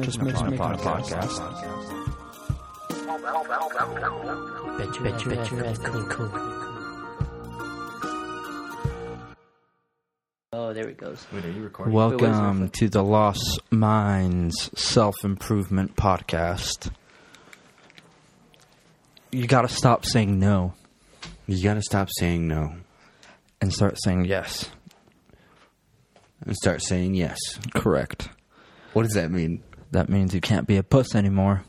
Just making, just making, making a podcast. Bet you, bet you, bet you, bet cool, cool. Oh, there it goes. Welcome to the Lost Minds Self Improvement Podcast. You gotta stop saying no You gotta stop saying no and start saying yes. and start saying yes. Correct. What does that mean? That means you can't be a puss anymore.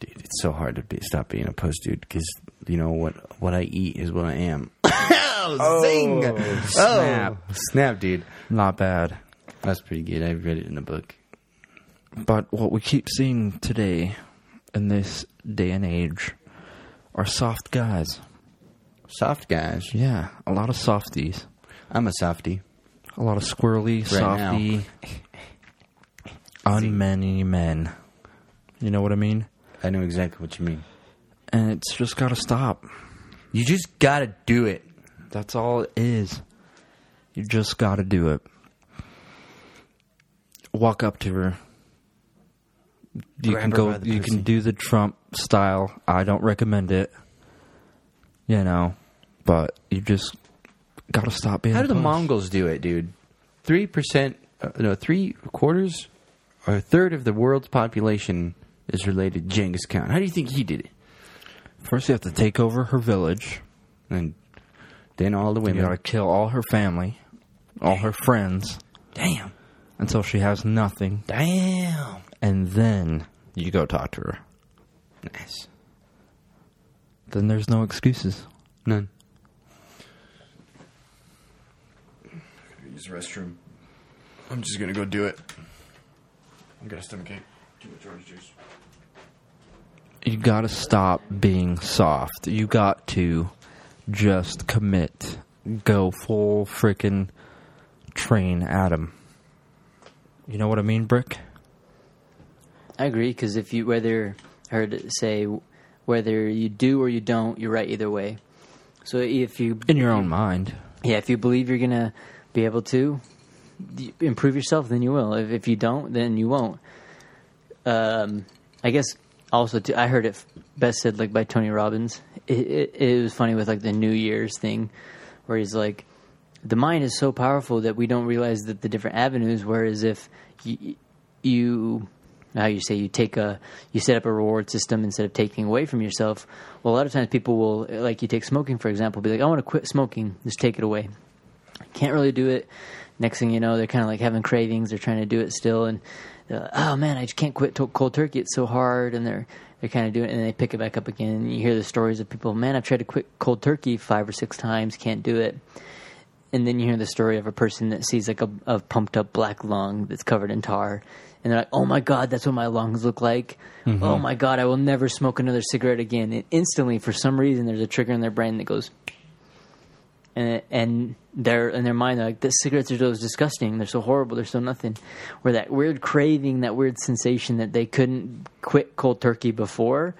Dude, it's so hard to be, stop being a puss, dude, because you know what what I eat is what I am. Oh, oh, zing! Oh. snap. Oh, snap, dude. Not bad. That's pretty good. I read it in a book. But what we keep seeing today in this day and age are soft guys. Soft guys. Yeah, a lot of softies. I'm a softie. A lot of squirrely, Right now. softy, unmany men. You know what I mean? I know exactly what you mean. And it's just got to stop. You just gotta do it. That's all it is. You just got to do it. Walk up to her. You Grab can her go. You pussy. can do the Trump style. I don't recommend it. You know, but you just got to stop being. How do the. Mongols do it, dude? Three percent, uh, no, three quarters a third of the world's population is related to Genghis Khan. How do you think he did it? First, you have to take over her village. And then all the You women. got to kill all her family, all her friends, Damn, until she has nothing, damn. and then you go talk to her. Nice. Then there's no excuses. None. use the restroom. I'm just gonna go do it. I got a stomachache. Too much orange juice. You got to stop being soft. You got to just commit. Go full freaking train at him. You know what I mean, Brick? I agree because if you whether I heard it say whether you do or you don't, you're right either way. So if you In your own mind. yeah, if you believe you're gonna be able to y- improve yourself, then you will. If, if you don't, then you won't. Um, I guess also too, I heard it best said like by Tony Robbins. It, it, it was funny with like the New Year's thing, where he's like, the mind is so powerful that we don't realize that the different avenues. Whereas if you, you how you say you take a you set up a reward system instead of taking away from yourself. Well, a lot of times people will like you take smoking for example, be like, I want to quit smoking, just take it away can't really do it. Next thing you know, they're kind of like having cravings. They're trying to do it still, and they're like, oh man, I just can't quit cold turkey. It's so hard, and they're they're kind of doing it, and they pick it back up again. And you hear the stories of people, man, I've tried to quit cold turkey five or six times, can't do it. And then you hear the story of a person that sees like a, a pumped up black lung that's covered in tar, and they're like, "Oh my god, that's what my lungs look like. Mm-hmm. Oh my god, I will never smoke another cigarette again." And instantly, for some reason, there's a trigger in their brain that goes, and and they're in their mind they're like the cigarettes are so disgusting. They're so horrible. They're so nothing. Where that weird craving that weird sensation that they couldn't quit cold turkey before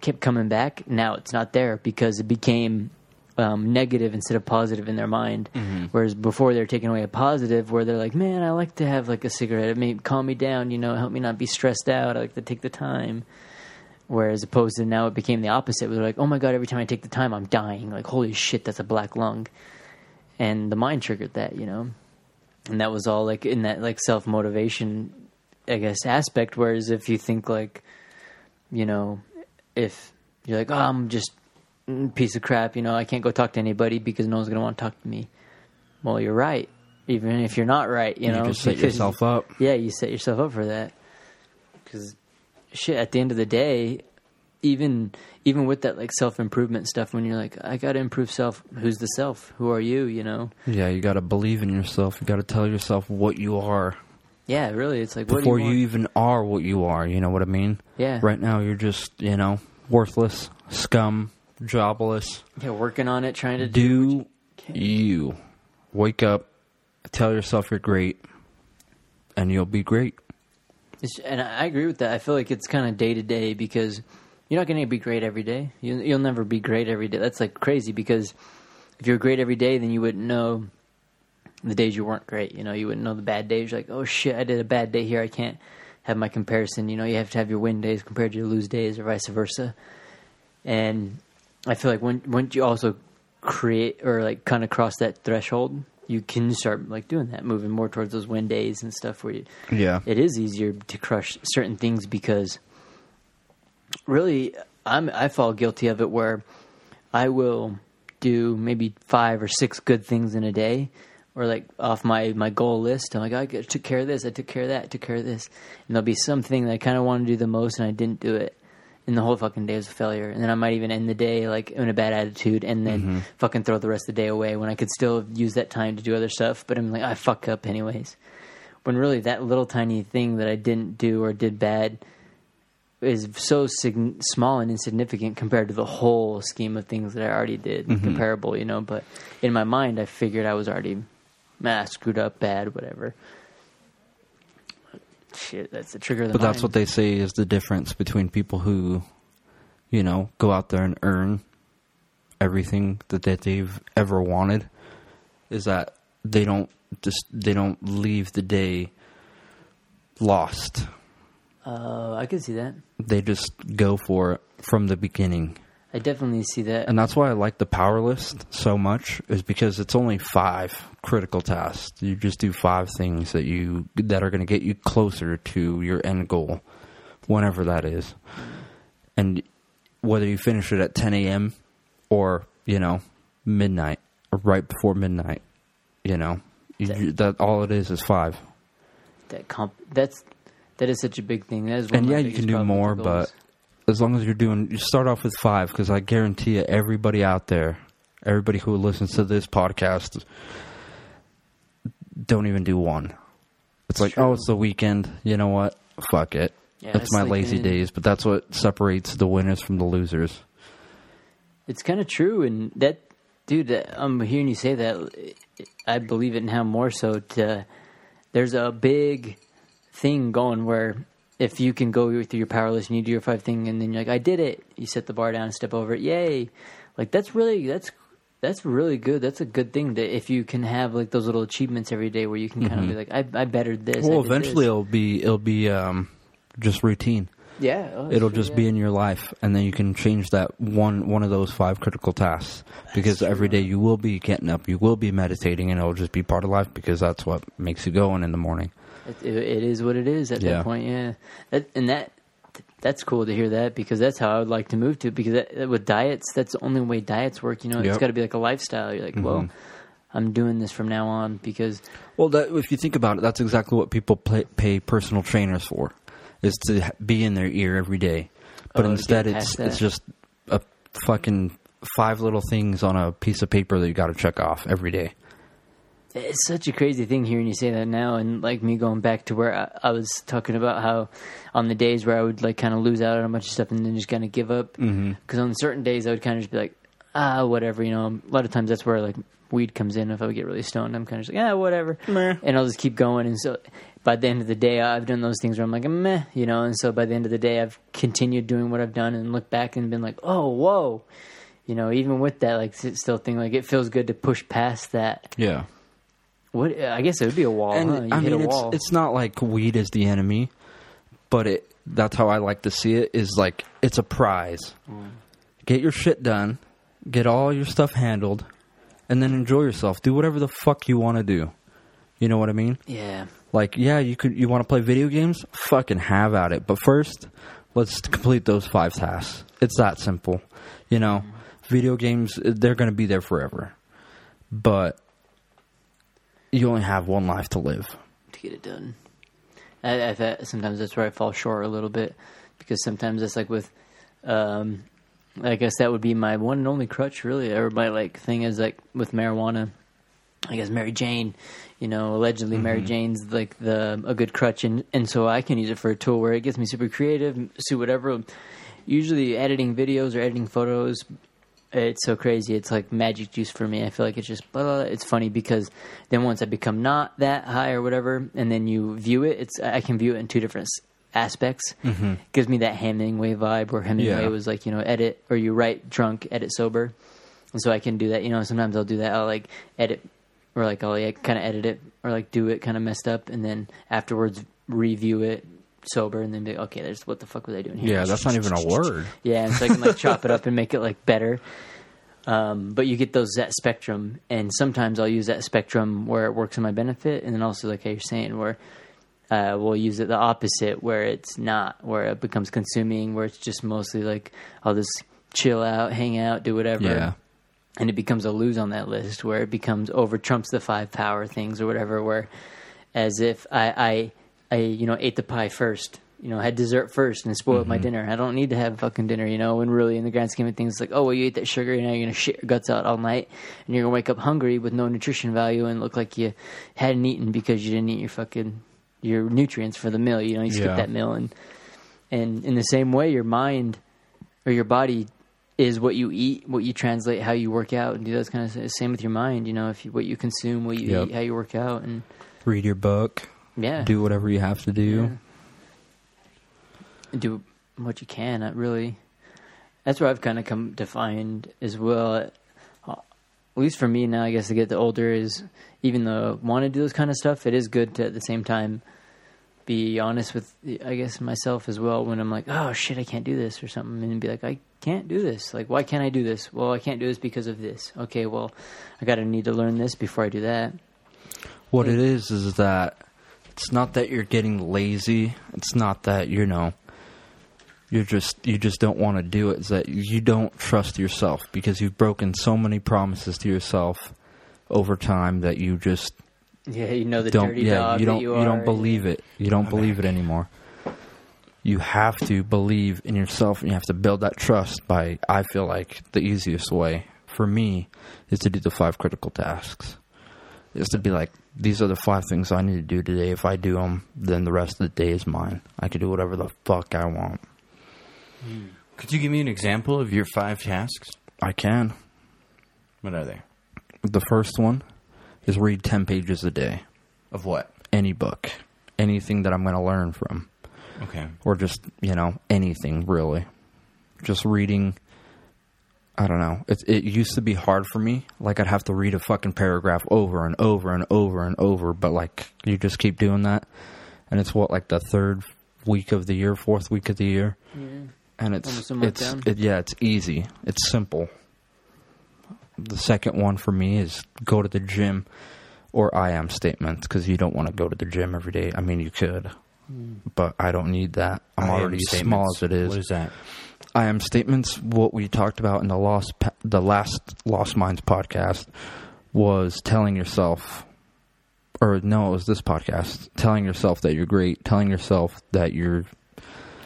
kept coming back. Now it's not there because it became um, negative instead of positive in their mind. Whereas before they're taking away a positive where they're like man i like to have like a cigarette. It may calm me down you know help me not be stressed out. I like to take the time Whereas opposed to now it became the opposite. They're like, oh my god, every time I take the time, I'm dying. Like, holy shit, that's a black lung. And the mind triggered that, you know? And that was all like in that like self motivation, I guess, aspect. Whereas if you think like, you know, if you're like, oh, I'm just a piece of crap, you know, I can't go talk to anybody because no one's going to want to talk to me. Well, you're right. Even if you're not right, you, You know, just set yourself up. yeah, you set yourself up for that. Because shit, at the end of the day, even even with that like self improvement stuff, when you're like, I got to improve self. Who's the self? Who are you? You know? Yeah, you got to believe in yourself. You got to tell yourself what you are Yeah, really. It's like before you, you, even are what you are. You know what I mean? Yeah. Right now, you're just you know worthless, scum, jobless. yeah working on it, trying to do. Do you you wake up, tell yourself you're great, and you'll be great. It's, and I agree with that. I feel like it's kind of day to day because you're not going to be great every day. You, you'll never be great every day. That's like crazy because if you're great every day, then you wouldn't know the days you weren't great. You know, you wouldn't know the bad days. You're like, oh shit, I did a bad day here. I can't have my comparison. You know, you have to have your win days compared to your lose days, or vice versa. And I feel like when once you also create or like kind of cross that threshold, you can start like doing that, moving more towards those win days and stuff where you Yeah. it is easier to crush certain things because really I'm I fall guilty of it where I will do maybe five or six good things in a day or like off my my goal list. I'm like oh, I took care of this, I took care of that, I took care of this, and there'll be something that I kind of want to do the most and I didn't do it. And the whole fucking day is a failure. And then I might even end the day like in a bad attitude and then fucking throw the rest of the day away when I could still use that time to do other stuff. But I'm like, I fuck up anyways when really that little tiny thing that I didn't do or did bad is so sig- small and insignificant compared to the whole scheme of things that I already did, comparable, you know. But in my mind, I figured I was already, ah, screwed up, bad, whatever. Shit, that's the trigger the But that's what they say is the difference between people who, you know, go out there and earn everything that, that they've ever wanted is that they don't just they don't leave the day lost. Uh, I can see that. They just go for it from the beginning. I definitely see that. And that's why I like the power list so much is because it's only five critical tasks. You just do five things that you that are going to get you closer to your end goal, whenever that is. And whether you finish it at 10 a.m. or you know midnight or right before midnight, you know you, That- that all it is is five. that comp- that's that is such a big thing. That is And yeah, you can do more, but as long as you're doing, you start off with five because I guarantee you, everybody out there, everybody who listens to this podcast, don't even do one. It's like, true. oh, it's the weekend. You know what? Fuck it. Yeah, That's my lazy in. days. But that's what separates the winners from the losers. It's kind of true, and that, dude, I'm hearing you say that. I believe it now more so. To there's a big thing going where if you can go through your power list and you do your five thing, and then you're like, I did it. You set the bar down and step over it. Yay! Like that's really that's that's really good. That's a good thing that if you can have like those little achievements every day where you can kind of be like, I, I bettered this. Mm-hmm. Well, eventually this. it'll be it'll be um, just routine. yeah, oh, It'll sure, just yeah. be in your life, and then you can change that one one of those five critical tasks because every day you will be getting up, you will be meditating, and it'll just be part of life because that's what makes you going in the morning. It, it, it is what it is at Yeah. that point. Yeah, that, and that that's cool to hear that because that's how I would like to move to. Because that, with diets, that's the only way diets work. You know, it's got to be like a lifestyle. You're like, well, mm-hmm. I'm doing this from now on because Well, that, if you think about it, that's exactly what people pay, pay personal trainers for, is to be in their ear every day. But Oh, instead, it's past it's just a fucking five little things on a piece of paper that you got to check off every day. It's such a crazy thing hearing you say that now, and like me going back to where I, I was talking about how on the days where I would like kind of lose out on a bunch of stuff and then just kind of give up. Because Mm-hmm. on certain days I would kind of just be like, ah, whatever. You know, a lot of times that's where like weed comes in. If I would get really stoned, I'm kind of just like, ah, whatever, and I'll just keep going. And so by the end of the day, I've done those things where I'm like, meh, you know. And so by the end of the day, I've continued doing what I've done and looked back and been like, oh, whoa. You know, even with that, like, still think like it feels good to push past that Yeah. What I guess it would be a wall. and huh? You I mean, it's wall. it's not like weed is the enemy, but it that's how I like to see it. Is like it's a prize. Mm. Get your shit done, get all your stuff handled, and then enjoy yourself. Do whatever the fuck you want to do. You know what I mean? yeah. Like, yeah, you could you want to play video games? Fucking have at it. But first, let's complete those five tasks. It's that simple. You know, video games they're going to be there forever. But you only have one life to live. to get it done. I, I, sometimes that's where I fall short a little bit because sometimes it's like with Um, I guess that would be my one and only crutch, really. Or my like thing is like with marijuana. I guess Mary Jane, you know, allegedly Mary Jane's like the a good crutch, and and so I can use it for a tool where it gets me super creative, do whatever. Usually, editing videos or editing photos, it's so crazy. It's like magic juice for me. I feel like it's just blah, blah, blah. it's funny because then once I become not that high or whatever, and then you view it, it's I can view it in two different aspects. Mm-hmm. Gives me that Hemingway vibe where Hemingway Yeah. was like you know edit or you write drunk, edit sober, and so I can do that. You know, sometimes I'll do that. I'll like edit or like I'll like, kind of edit it or like do it kind of messed up, and then afterwards review it sober, and then be okay. There's what the fuck was I doing here? Yeah, that's not even a word. Yeah, and so I can like chop it up and make it like better. Um, but you get those that spectrum, and sometimes I'll use that spectrum where it works in my benefit, and then also like how you're saying, where uh, we'll use it the opposite, where it's not, where it becomes consuming, where it's just mostly like I'll just chill out, hang out, do whatever. Yeah. And it becomes a lose on that list, where it becomes over trumps the five power things or whatever. Where, as if I, I, I, you know, ate the pie first, you know, had dessert first and spoiled my mm-hmm. dinner. I don't need to have fucking dinner, you know. And really, in the grand scheme of things, like, oh, well, you ate that sugar, and now you're gonna shit your guts out all night, and you're gonna wake up hungry with no nutrition value and look like you hadn't eaten because you didn't eat your fucking your nutrients for the meal. You know, you skip Yeah. that meal, and and in the same way, your mind or your body is what you eat, what you translate, how you work out, and do those kind of. Same with your mind, you know, if you, what you consume, what you Yep. eat, how you work out, and Read your book. Yeah, Do whatever you have to do. do what you can. Not really. That's where I've kind of come to find as well. At least for me now, I guess to get the older is even though I want to do this kind of stuff, it is good to at the same time be honest with I guess myself as well when I'm like, oh shit, I can't do this or something, and be like, I can't do this. Like, why can't I do this? Well, I can't do this because of this. Okay, well, I got to need to learn this before I do that. What it is is that it's not that you're getting lazy. It's not that you know you're just you just don't want to do it. It's that you don't trust yourself because you've broken so many promises to yourself over time that you just Yeah, you know the don't. dirty Yeah, dog you don't. you, You, are. don't believe it. You don't believe it anymore. You have to believe in yourself, and you have to build that trust by. I feel like the easiest way for me is to do the five critical tasks. Is to be like, these are the five things I need to do today. If I do them, then the rest of the day is mine. I can do whatever the fuck I want. Hmm. Could you give me an example of your five tasks? I can. What are they? The first one is read ten pages a day. Of what? Any book, anything that I'm going to learn from. Okay. or just you know anything really just reading i don't know. It, it used to be hard for me. Like i'd have to read a fucking paragraph over and over and over and over but like you just keep doing that. And it's what like the third week of the year fourth week of the year. And it's Almost a month it's it, yeah it's easy. It's simple. The second one for me is go to the gym or i am statements because you don't want to go to the gym every day. I mean you could hmm. but I don't need that. I'm I am already small as it is. What is that? I am statements. What we talked about in the lost, the last Lost Minds podcast was telling yourself, or no, it was this podcast, telling yourself that you're great, telling yourself that you're.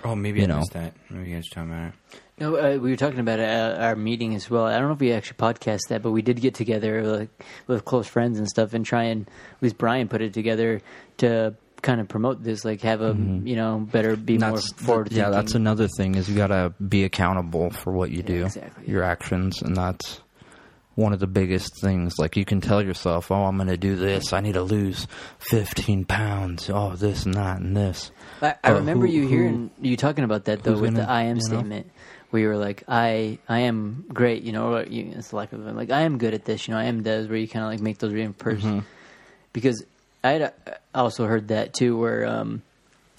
Oh, maybe You I know. missed that. Maybe you guys talking about it. No, uh, we were talking about it at our meeting as well. I don't know if we actually podcast that, but we did get together like with close friends and stuff, and try and at least Brian put it together to kind of promote this, like have a you know better, be more That's forward. yeah. That's another thing is you gotta be accountable for what you do, exactly, your actions, and that's one of the biggest things. Like you can tell yourself, "Oh, I'm going to do this. I need to lose 15 pounds. Oh, this and that and this." I, I remember who- you who- hearing you talking about that though with the gonna, I am you know? statement, where you were like, "I I am great," you know, or you, it's like like I am good at this, you know, I am does where you kind of like make those reinforcements Mm-hmm. because I had uh, also heard that too, where um,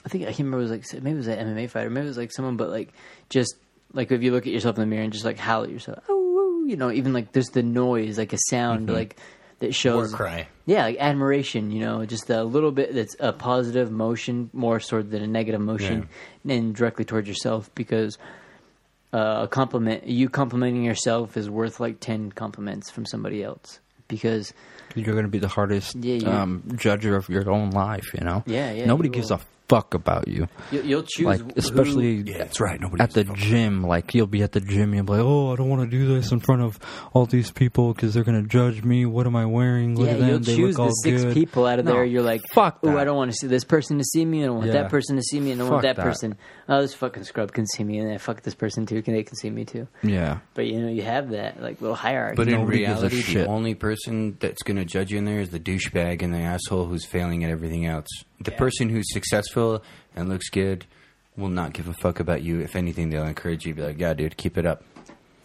I think I can't remember it was like maybe it was an MMA fighter, maybe it was like someone, but like just like if you look at yourself in the mirror and just like howl at yourself, oh, oh," you know, even like there's the noise, like a sound, like that shows War cry. yeah, like admiration, you know, just a little bit that's a positive motion more so than a negative motion and directly towards yourself because uh, a compliment, you complimenting yourself is worth like 10 compliments from somebody else because You're going to be the hardest Yeah, you- um, judger of your own life. You know. Yeah, yeah, Nobody gives will. a fuck about you. You, you'll choose Like who- especially Yeah, that's right. Nobody at the gym. Like you'll be at the gym, and you'll be like, "Oh, I don't want to do this in front of all these people because they're gonna judge me. What am I wearing? Look yeah, at them. you'll they choose the all six good." people out of No, there. You're like, fuck Oh. I don't want to see this person to see me. I don't want Yeah. that person to see me. And I don't want that, that. person. Oh, this fucking scrub can see me, and then fuck this person too. Can they can see me too? Yeah, But you know, you have that like little hierarchy. But in Nobody reality, the shit. only person that's going to judge you in there is the douchebag and the asshole who's failing at everything else. The person who's successful and looks good will not give a fuck about you. If anything, they'll encourage you. Be like, "Yeah, dude, keep it up."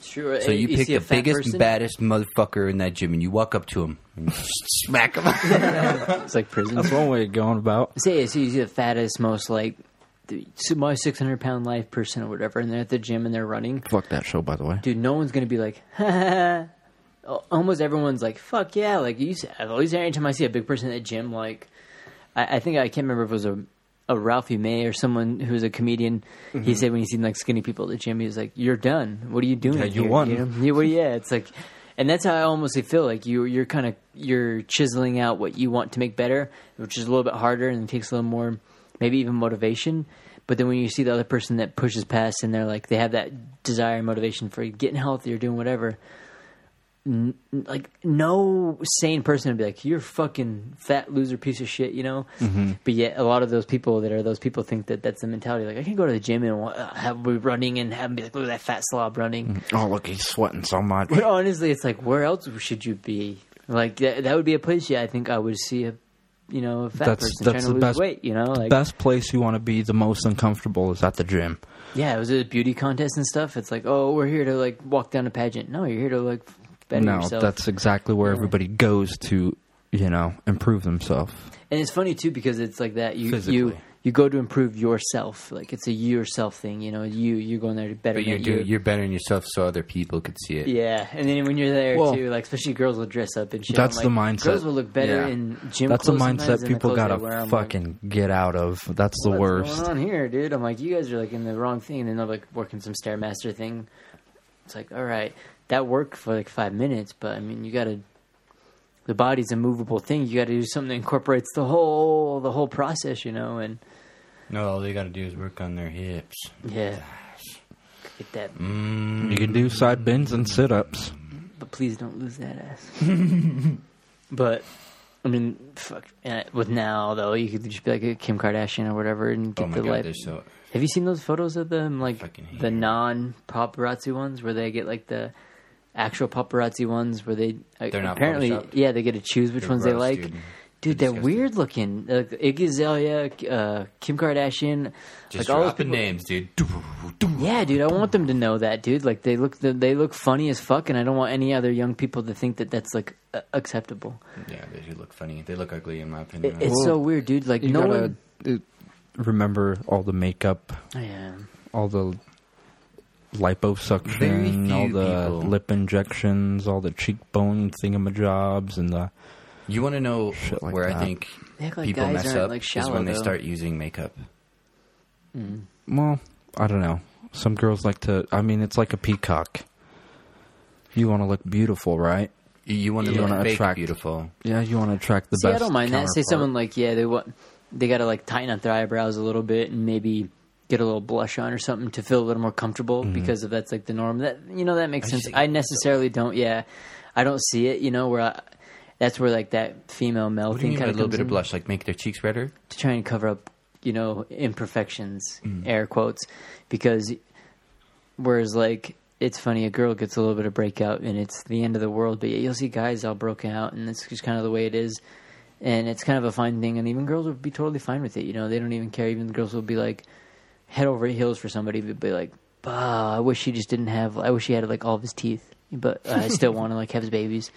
sure. So you, pick the biggest, person, baddest motherfucker in that gym, and you walk up to him and you smack him. It's like prison. that's one way of going about. Say, so you see the fattest, most like the, my six hundred pound life person or whatever, and they're at the gym and they're running. Fuck that show, by the way. dude, no one's gonna be like, ha, almost everyone's like, fuck yeah, like you. said- At least anytime I see a big person at the gym, like, I, I think I can't remember if it was a a Ralphie May or someone who's a comedian. Mm-hmm. He said when he seen like skinny people at the gym, he was like, "You're done. What are you doing? Yeah, you here?" won. know? Yeah, well, yeah, it's like. And that's how I almost feel like you you're kind of you're chiseling out what you want to make better, which is a little bit harder and it takes a little more, maybe even motivation. But then when you see the other person that pushes past and they're like they have that desire and motivation for getting healthy or doing whatever, n- like no sane person would be like you're a fucking fat loser piece of shit, you know. Mm-hmm. But yet a lot of those people that are those people think that that's the mentality. Like I can go to the gym and uh, have be running and have them be like, look at that fat slob running. Oh, look, he's sweating so much. But honestly, it's like where else should you be? Like that, that would be a place. Yeah, I think I would see a, you know, a fat That's- person that's trying to the lose best- weight. You know, like Best place you want to be, the most uncomfortable, is at the gym. yeah, it was a beauty contest and stuff. It's like, oh, we're here to like walk down a pageant. No, you're here to like better no, yourself. that's exactly where Yeah. everybody goes to, you know, improve themselves. And it's funny too because it's like that. You you Physically. you go to improve yourself. Like it's a yourself thing. You know, you you're going there to better But you're you. doing, you're bettering yourself so other people could see it. yeah, and then when you're there Well, too, like especially girls will dress up and shit. that's I'm like, the mindset. Girls will look better Yeah. in gym. That's the clothes sometimes mindset than the people clothes they gotta wear. I'm like, fucking get out of. That's the What's worst. going on here, dude? I'm like, you guys are like in the wrong thing, and then they're like working some stairmaster thing. It's like, all right, that worked for like five minutes, but I mean, you got to. The body's a movable thing. You got to do something that incorporates the whole the whole process, you know. And No, all they got to do is work on their hips. yeah, get that. Mm. You can do side bends and sit ups. But please don't lose that ass. but I mean, fuck. uh, With now though, you could just be like a Kim Kardashian or whatever, and get Oh my the god, life. so. Have you seen those photos of them, like the it. non paparazzi ones, where they get like the actual paparazzi ones, where they uh, They're not apparently, photoshopped? yeah, they get to choose which They're ones they gross, like. dude. Dude, They're they're disgusting. weird looking. Like Iggy Azalea, uh, Kim Kardashian, Just like all those dropping people- names, dude. Yeah, dude, I want them to know that, dude. Like they look, they look funny as fuck, and I don't want any other young people to think that that's like uh, acceptable. Yeah, they do look funny. They look ugly, in my It, opinion. it's so weird, dude. Like You no gotta one. uh, remember all the makeup, Yeah. all the Very liposuction, few all the people. lip injections, all the cheekbone thingamajobs, and the You want to know Shit like where I think like people mess up like, is shallow, when they though. start using makeup. Hmm. well, I don't know. Some girls like to. I mean, it's like a peacock. You want to look beautiful, right? You, you want to You look fake attract- beautiful. Yeah, you want to attract the See, best. I don't mind that. Say someone like, yeah, they want, they got to like tighten up their eyebrows a little bit and maybe get a little blush on or something to feel a little more comfortable Mm-hmm. because if that's like the norm. That you know that makes I sense. I necessarily don't. Yeah, I don't see it. You know where I, that's where like that female male What do you thing kind a of little bit of blush? Like make their cheeks redder? to try and cover up, you know, imperfections, Mm. air quotes, because whereas like it's funny, a girl gets a little bit of breakout and it's the end of the world, but you'll see guys all broken out and it's just kind of the way it is, and it's kind of a fine thing, and even girls would be totally fine with it. You know, they don't even care. Even the girls will be like head over heels for somebody, but be like, "Bah, I wish he just didn't have. I wish he had like all of his teeth, but I still want to like have his babies."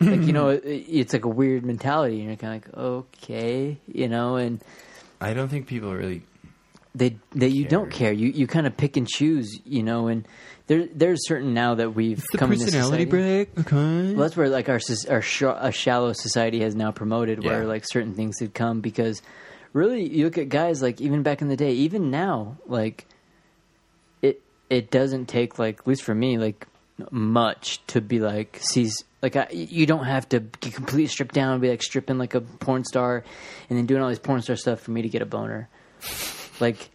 Like you know, it, it's like a weird mentality, and you're kind of like, okay, you know, and I don't think people really. they that you don't care. care. You you kind of pick and choose, you know, and there there's certain now that we've come into society. break. Okay. Well, that's where like our our sh- a shallow society has now promoted, where Yeah. like certain things had come because really you look at guys like even back in the day, even now, like it it doesn't take like at least for me like much to be like sees like I, you don't have to get completely stripped down and be like stripping like a porn star and then doing all these porn star stuff for me to get a boner. Like,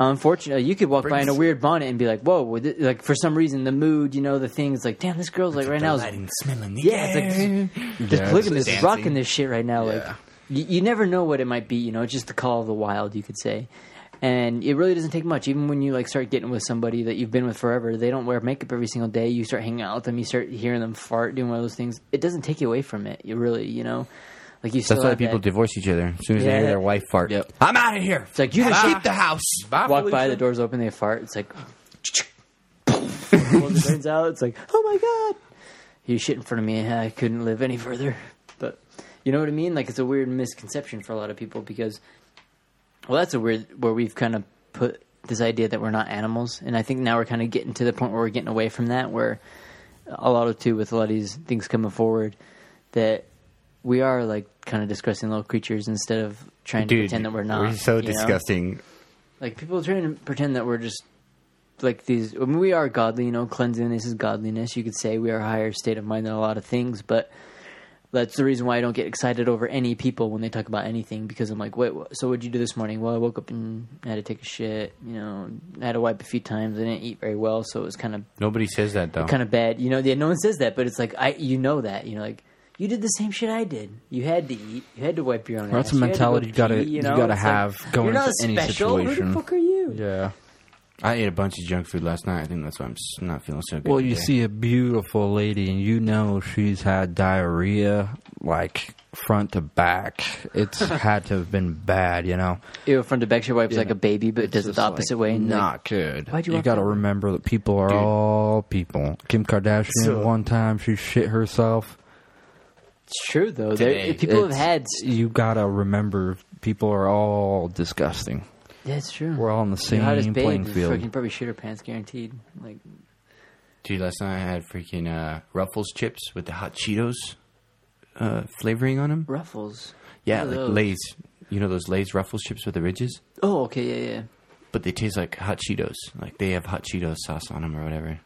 unfortunately, you could walk by in a weird bonnet and be like, "Whoa!" with it- Like for some reason, the mood, you know, the things like, "Damn, this girl's like right now." Is, smelling the yeah, it's like this Yeah, polygamous it's is rocking this shit right now. Like, Yeah. You, you never know what it might be. You know, it's just the call of the wild, you could say. And it really doesn't take much. Even when you like start getting with somebody that you've been with forever, they don't wear makeup every single day. You start hanging out with them, you start hearing them fart, doing one of those things. It doesn't take you away from it. You really, you know, like you. Still That's why people that- divorce each other as soon as they Yeah. hear their wife fart. Yep. I'm out of here. It's like you just keep the house. walk by, the doors open, they fart. It's like, pulls the brains out. It's like, oh my god, you shit in front of me. I couldn't live any further. You know what I mean? Like it's a weird misconception for a lot of people because, well, that's a weird where we've kind of put this idea that we're not animals, and I think now we're kind of getting to the point where we're getting away from that. Where a lot of too with a lot of these things coming forward that we are like kind of disgusting little creatures instead of trying to pretend that we're not. We're so you know? disgusting. Like people trying to pretend that we're just like these. I mean, we are godly. You know, cleanliness is godliness. You could say we are a higher state of mind than a lot of things, but that's the reason why I don't get excited over any people when they talk about anything because I'm like, wait, what, so what'd you do this morning? Well, I woke up and I had to take a shit. You know, I had to wipe a few times. I didn't eat very well, so it was kind of Nobody says that though. kind of bad. You know, yeah, no one says that, but it's like I, you know that. You know, like. You did the same shit I did. You had to eat. You had to wipe your own That's ass. a You had to mentality you gotta- pee, you know? gotta It's like, have going You're not into any special. Who the fuck are you? Yeah. I ate a bunch of junk food last night. I think that's why I'm s- not feeling so good. Well, you today. see a beautiful lady and you know she's had diarrhea like front to back. It's had to have been bad, you know. Ew, front to back, she wipes Yeah. like a baby, but does it the opposite like, way. And like, Not good. Why'd you you walk got to that remember that people are Dude. all people. Kim Kardashian, So- one time she shit herself. it's true though. Today, There, people have It's- had. You got to remember people are all disgusting. Yeah, it's true. We're all on the The same hottest babe playing is field. freaking probably shit her pants, guaranteed. Like, Dude, last night I had freaking uh, Ruffles chips with the hot Cheetos uh, flavoring on them. Ruffles. Yeah, What are like those? Lay's. You know those Lay's Ruffles chips with the ridges? Oh, okay, yeah, yeah. But they taste like hot Cheetos. Like they have hot Cheetos sauce on them or whatever.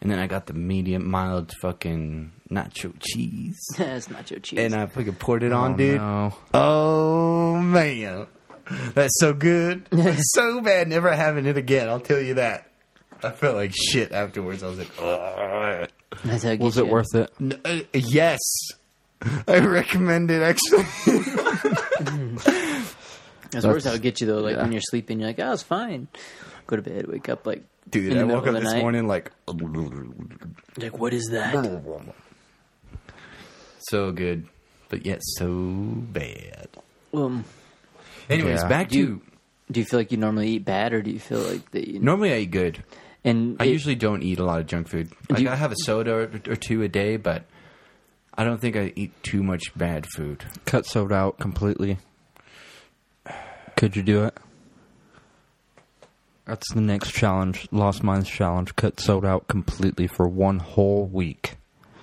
And then I got the medium mild fucking nacho cheese. That's nacho cheese. And I fucking poured it on, Oh, dude. no. Oh man, that's so good. That's so bad. Never having it again. I'll tell you that. I felt like shit afterwards. I was like, Ugh. That's how it Was it you. worth it? N- uh, yes, I recommend it. Actually, It's worse how it gets you though. Like yeah. when you're sleeping, you're like, oh, it's fine. Go to bed, wake up, like, dude, in the I middle woke of up the this night. morning like Like, what is that? so good, but yet so bad. Um, Anyways, Yeah. back Do you- to do you feel like you normally eat bad, or do you feel like that? You, normally I eat good. and I it- usually don't eat a lot of junk food. Like you- I have a soda or, or two a day, but I don't think I eat too much bad food. Cut soda out completely. Could you do it? That's the next challenge. Lost Minds challenge. Cut soda out completely for one whole week.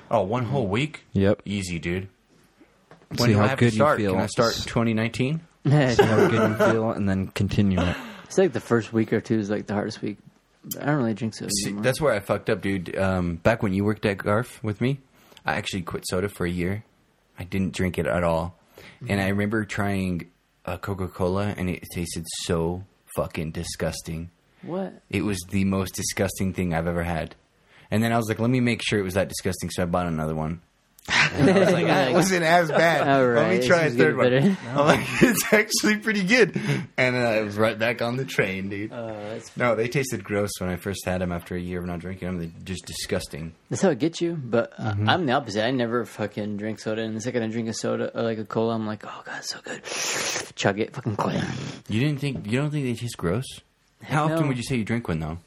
Oh, one whole week? Yep. Easy, dude. When See do how I have good to start? you feel. Can I start in 2019? See how good you feel, and then continue it. it's like the first week or two is like the hardest week. I don't really drink soda See, anymore. that's where I fucked up, dude. Um, back when you worked at Garf with me, I actually quit soda for a year. I didn't drink it at all. And I remember trying a Coca Cola, and it tasted so fucking disgusting. what? It was the most disgusting thing I've ever had. And then I was like, let me make sure it was that disgusting, so I bought another one. And was like, it wasn't as bad. All Let me try a third one. I'm like, it's actually pretty good. And uh, it was right back on the train, dude. Uh, that's, no, they tasted gross when I first had them after a year of not drinking them. They're just disgusting. that's how it gets you. But uh, Mm-hmm. I'm the opposite. I never fucking drink soda, and the second I drink a soda or like a cola, I'm like, oh god, it's so good. Chug it, fucking quit. You didn't think? You don't think they taste gross? How no. often would you say you drink one though?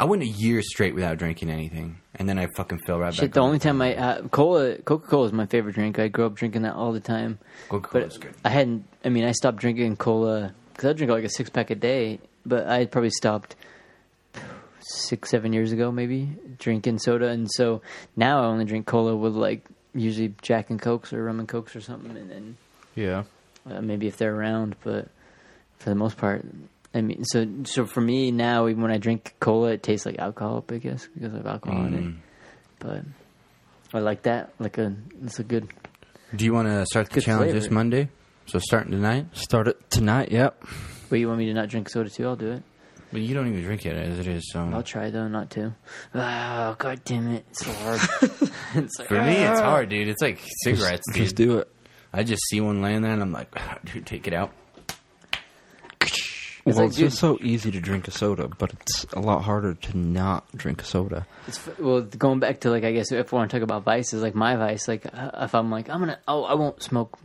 I went a year straight without drinking anything, and then I fucking fell right Shit, back. the on only time I uh, cola, Coca Cola is my favorite drink. I grew up drinking that all the time. Coca-Cola's But good. I hadn't. I mean, I stopped drinking cola because I drink like a six pack a day. But I had probably stopped six, seven years ago, maybe drinking soda, and so now I only drink cola with like usually Jack and Cokes or rum and Cokes or something, and then Yeah. uh, maybe if they're around. But for the most part, I mean, so so for me now, even when I drink cola, it tastes like alcohol, I guess, because of alcohol in it. Mm. But I like that. Like a, it's a good. Do you want to start the Good challenge this flavor. Monday? So starting tonight? Start it tonight. Yep. But you want me to not drink soda too? I'll do it. But you don't even drink it as it is. So I'll try though not to. Oh god damn it! It's so hard. it's like, for me, it's hard, dude. It's like cigarettes, dude. Just do it. I just see one laying there and I'm like, dude, take it out. Well, like, it's dude- just so easy to drink a soda, but it's a lot harder to not drink a soda. It's, well, going back to like I guess if we want to talk about vices, like my vice, like uh, if I'm like I'm gonna, oh, I won't smoke,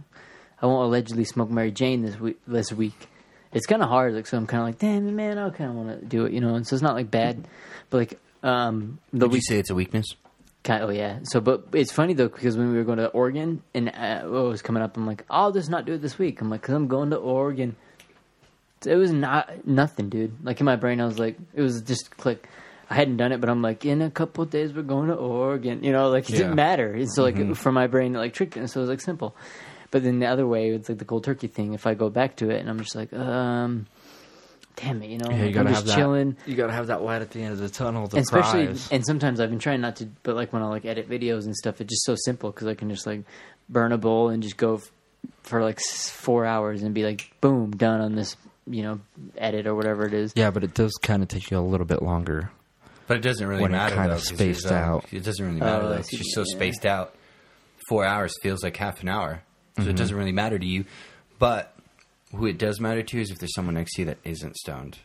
I won't allegedly smoke Mary Jane this week. This week, it's kind of hard. Like so, I'm kind of like, damn man, I kind of want to do it, you know. And so it's not like bad, but like um the Would you say it's a weakness? Kind oh yeah. So, but it's funny though because when we were going to Oregon and uh, what was coming up, I'm like, I'll just not do it this week. I'm like, because I'm going to Oregon. It was not nothing, dude. Like in my brain, I was like, it was just click. I hadn't done it, but I'm like, in a couple days we're going to Oregon. You know, like it Yeah. didn't matter. And so like for my brain, it like tricked it. And so it was like simple. But then the other way, it's like the cold turkey thing. If I go back to it and I'm just like, um, damn it, you know, Yeah, you gotta I'm have just that. chilling. You gotta have that light at the end of the tunnel. The And especially prize. and sometimes I've been trying not to, but like when I like edit videos and stuff, it's just so simple because I can just like burn a bowl and just go f- for like four hours and be like, boom, done on this, you know, edit or whatever it is. yeah, but it does kind of take you a little bit longer. But it doesn't really When you're matter. kinda spaced it's, uh, out. It doesn't really matter. Oh, though. It's just what so you spaced out. Four hours feels like half an hour, so Mm-hmm. it doesn't really matter to you. But who it does matter to is if there's someone next to you that isn't stoned.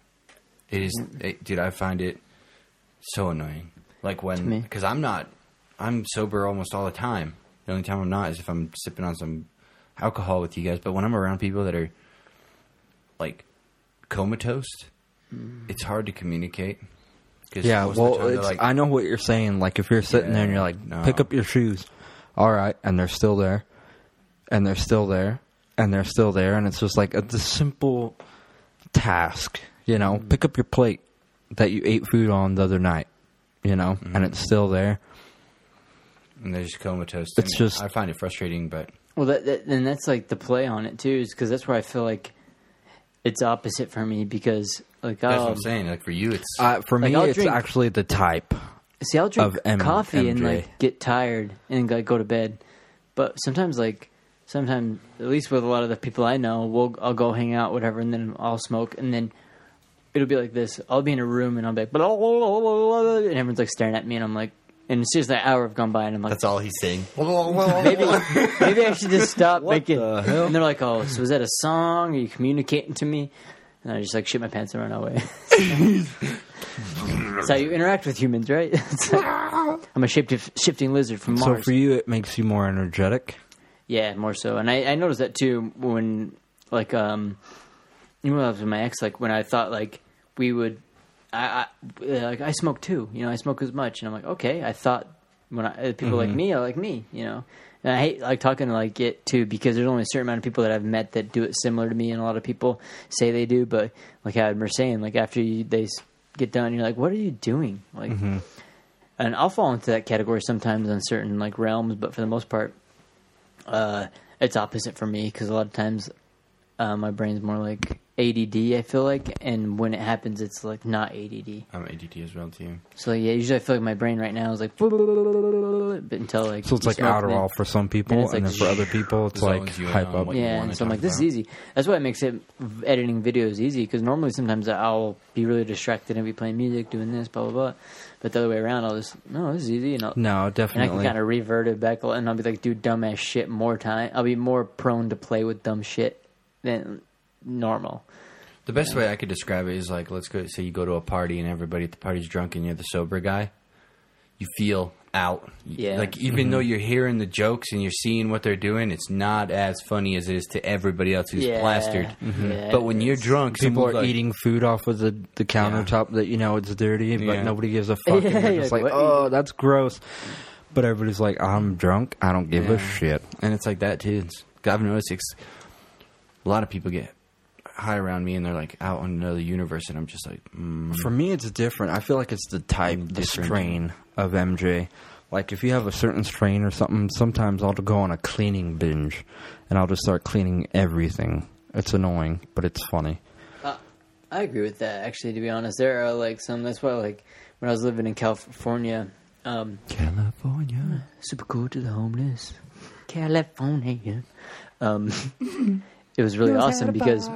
It is, Mm-hmm. it, dude. I find it so annoying. Like when because I'm not, I'm sober almost all the time. The only time I'm not is if I'm sipping on some alcohol with you guys. But when I'm around people that are like comatose, it's hard to communicate. 'Cause Yeah, most of the well, time it's, like- I know what you're saying. Like if you're sitting there and you're like, no. pick up your shoes, all right, and they're still there, and they're still there, and they're still there, and it's just like a, the simple task, you know, Mm. pick up your plate that you ate food on the other night, you know, Mm-hmm. and it's still there. and they're just comatose. It's And just- I find it frustrating, but Well, that, that and that's like the play on it too, is because that's where I feel like it's opposite for me because like that's what um, I'm saying. Like for you, it's Uh, for Like, me, I'll it's drink- actually the type. See, I'll drink of M- coffee and MJ. like get tired and like go to bed. But sometimes, like sometimes, at least with a lot of the people I know, we'll I'll go hang out, whatever, and then I'll smoke, and then it'll be like this. I'll be in a room and I'll be like, blah, blah, blah, blah, blah, and everyone's like staring at me, and I'm like, and it's just an hour have gone by, and I'm like, that's all he's saying. maybe maybe I should just stop making. the hell? And they're like, oh, so was that a song? Are you communicating to me? And I just like shit my pants and run away. That's how you interact with humans, right? It's like- I'm a shift, shifting lizard from Mars. So Mars. for you, it makes you more energetic. yeah, more so. And I, I noticed that too when, like, um, you know, when I was with my ex, like when I thought like we would, I, I like I smoke too. You know, I smoke as much, and I'm like, okay. I thought when I, uh, people like me are like me. You know, and I hate like talking to like it too because there's only a certain amount of people that I've met that do it similar to me, and a lot of people say they do. But like I was saying, like after you, they get done, you're like, what are you doing? Like, and I'll fall into that category sometimes on certain like realms, but for the most part, uh, it's opposite for me because a lot of times uh, my brain's more like ADD. I feel like, and when it happens, it's like not ADD. I'm ADD as well too. So yeah, usually I feel like my brain right now is like, but until like So it's like smoke, and then- Adderall for some people, and and, then for other people, it's like as you know hype up. Yeah, and so I'm like, this is easy. That's why it makes it editing videos easy because normally sometimes I'll be really distracted and be playing music, doing this, blah blah blah. But the other way around, I'll just no, this is easy, and I'll, No, definitely. and I can kind of revert it back, and I'll be like, do dumbass shit more time. I'll be more prone to play with dumb shit than normal. The best way I could describe it is like, let's go. Say you go to a party and everybody at the party's drunk and you're the sober guy. You feel out. Yeah. Like even mm-hmm. though you're hearing the jokes and you're seeing what they're doing, it's not as funny as it is to everybody else who's Yeah. plastered. Mm-hmm. Yeah, But when you're drunk, People are like, eating food off of the, the countertop that you know it's dirty, but Yeah. nobody gives a fuck. Yeah, and they're you're just like, like, oh, that's gross. But everybody's like, I'm drunk. I don't give a shit. and it's like that too. It's, I've noticed it's, a lot of people get high around me and they're like out on another universe, and I'm just like, mm, For me, it's different. I feel like it's the type, the strain of MJ. Like if you have a certain strain or something, sometimes I'll go on a cleaning binge, and I'll just start cleaning everything. It's annoying, but it's funny. I agree with that. Actually, to be honest, there are like some. That's why, like when I was living in California, um, California. super cool to the homeless. California. Um, it was really awesome because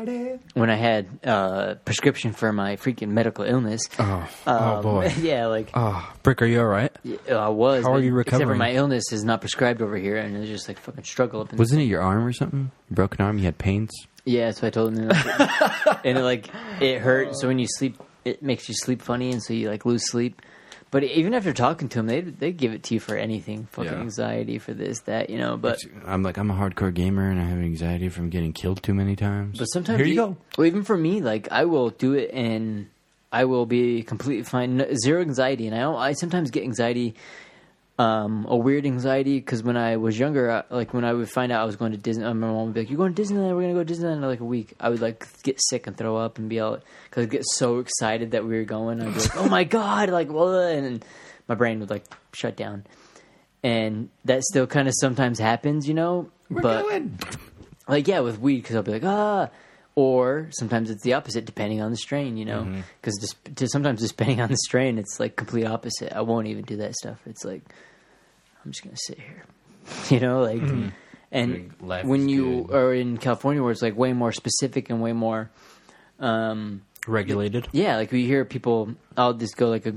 when I had uh, prescription for my freaking medical illness, Oh, oh um, boy. yeah, like Oh, Brick, are you all right? yeah, I was. How are but you Except for recovering? my illness is not prescribed over here, and it's just like fucking struggle up. In Wasn't it your arm or something? Broken arm? You had pains? Yeah, so I told him, and it like it hurt. So when you sleep, it makes you sleep funny, and so you like lose sleep. But even after talking to them, they they give it to you for anything, fucking Yeah. anxiety for this, that, you know. But I'm like, I'm a hardcore gamer and I have anxiety from getting killed too many times. but sometimes Here you go. Well, even for me, like I will do it, and I will be completely fine, no- zero anxiety, and I don't- I sometimes get anxiety. Um, a weird anxiety because when I was younger, I, like when I would find out I was going to Disney, my mom would be like, "You're going to Disneyland? We're gonna go to Disneyland in like a week." I would like get sick and throw up and be all because I'd get so excited that we were going. I'd be like, "Oh my god!" Like, what? And my brain would like shut down, and that still kind of sometimes happens, you know. but like yeah, with weed because I'll be like ah, or sometimes it's the opposite depending on the strain, you know. Because just, just sometimes just depending on the strain, it's like complete opposite. I won't even do that stuff. It's like I'm just gonna sit here, you know, like. And Like, life when is you good. are in California, where it's like way more specific and way more, um, Regulated. yeah, like we hear people. I'll just go like a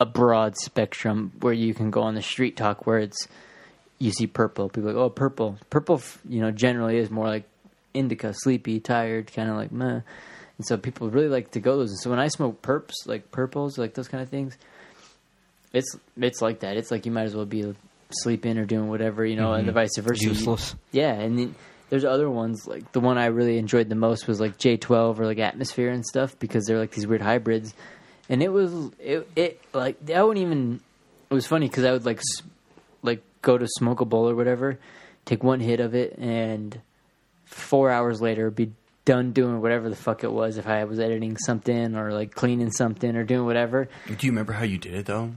a broad spectrum where you can go on the street talk where it's you see purple. People are like, oh, purple. Purple, f- you know, generally is more like indica, sleepy, tired, kind of like meh. And so people really like to go those. And so when I smoke perps, like purples, like those kind of things, it's it's like that. It's like you might as well be sleeping or doing whatever, you know, and the vice versa. Useless. yeah, and then there's other ones like the one I really enjoyed the most was like J12 or like Atmosphere and stuff because they're like these weird hybrids, and it was it it like I wouldn't even. It was funny because I would like like go to smoke a bowl or whatever, take one hit of it, and four hours later be done doing whatever the fuck it was if I was editing something or like cleaning something or doing whatever. Do you remember how you did it though?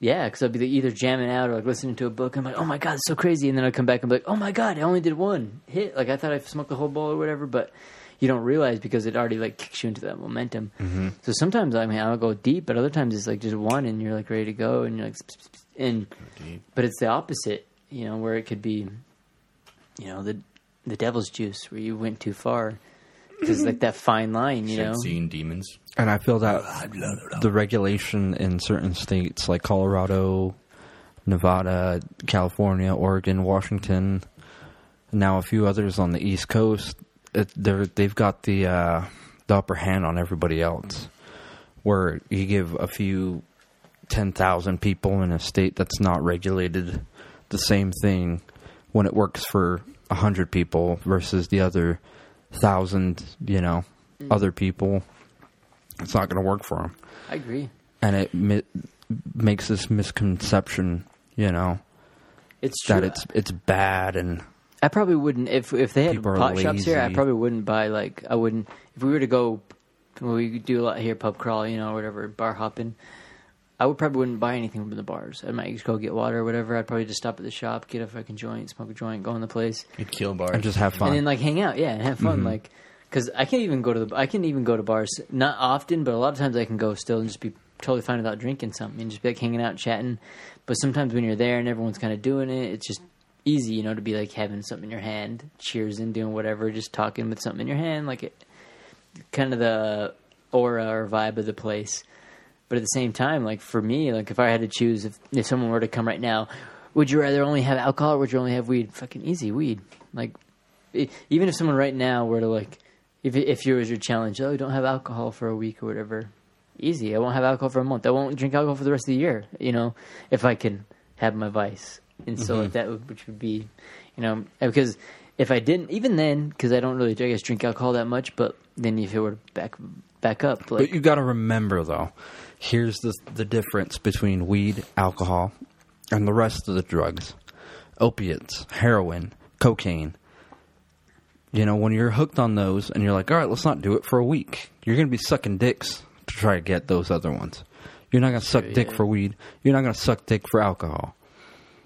Yeah, because I'd be either jamming out or like listening to a book. And I'm like, oh my god, it's so crazy, and then I'd come back and be like, oh my god, I only did one hit. Like I thought I smoked the whole bowl or whatever, but you don't realize because it already like kicks you into that momentum. Mm-hmm. So sometimes I mean I'll go deep, but other times it's like just one, and you're like ready to go, and you're like, and but it's the opposite, you know, where it could be, you know, the the devil's juice where you went too far. Because like that fine line, you know. Seeing demons. And I feel that the regulation in certain states like Colorado, Nevada, California, Oregon, Washington, now a few others on the East Coast, it, they're, they've got the uh, the upper hand on everybody else. Where you give a few ten thousand people in a state that's not regulated the same thing when it works for a hundred people versus the other thousand, you know, other people it's not going to work for them I agree. and it mi- makes this misconception you know It's true. that it's it's bad and I probably wouldn't if if they had People are pot shops here. I lazy. probably wouldn't buy like I wouldn't if we were to go. We do a lot here, pub crawl, you know, whatever, bar hopping. I would probably wouldn't buy anything from the bars. I might just go get water or whatever. I'd probably just stop at the shop, get a fucking joint, smoke a joint, go in the place, You'd kill bars. and just have fun and then like hang out, yeah, and have fun. Mm-hmm. Like, because I can even go to the I can even go to bars not often, but a lot of times I can go still and just be totally fine without drinking something and just be like hanging out, chatting. But sometimes when you're there and everyone's kind of doing it, it's just easy, you know, to be like having something in your hand, cheers and doing whatever, just talking with something in your hand, like it, kind of the aura or vibe of the place. But at the same time, like for me, like if I had to choose, if if someone were to come right now, would you rather only have alcohol or would you only have weed? Fucking easy, weed. Like e- even if someone right now were to like, if if you was your challenge, oh, don't have alcohol for a week or whatever, easy. I won't have alcohol for a month. I won't drink alcohol for the rest of the year. You know, if I can have my vice, and so like that, would, which would be, you know, because if I didn't, even then, because I don't really, I guess, drink alcohol that much. But then if it were to back back up, like but you got to remember though here's the the difference between weed alcohol and the rest of the drugs opiates heroin cocaine you know when you're hooked on those and you're like all right let's not do it for a week you're going to be sucking dicks to try to get those other ones you're not going to suck true, dick yeah. for weed you're not going to suck dick for alcohol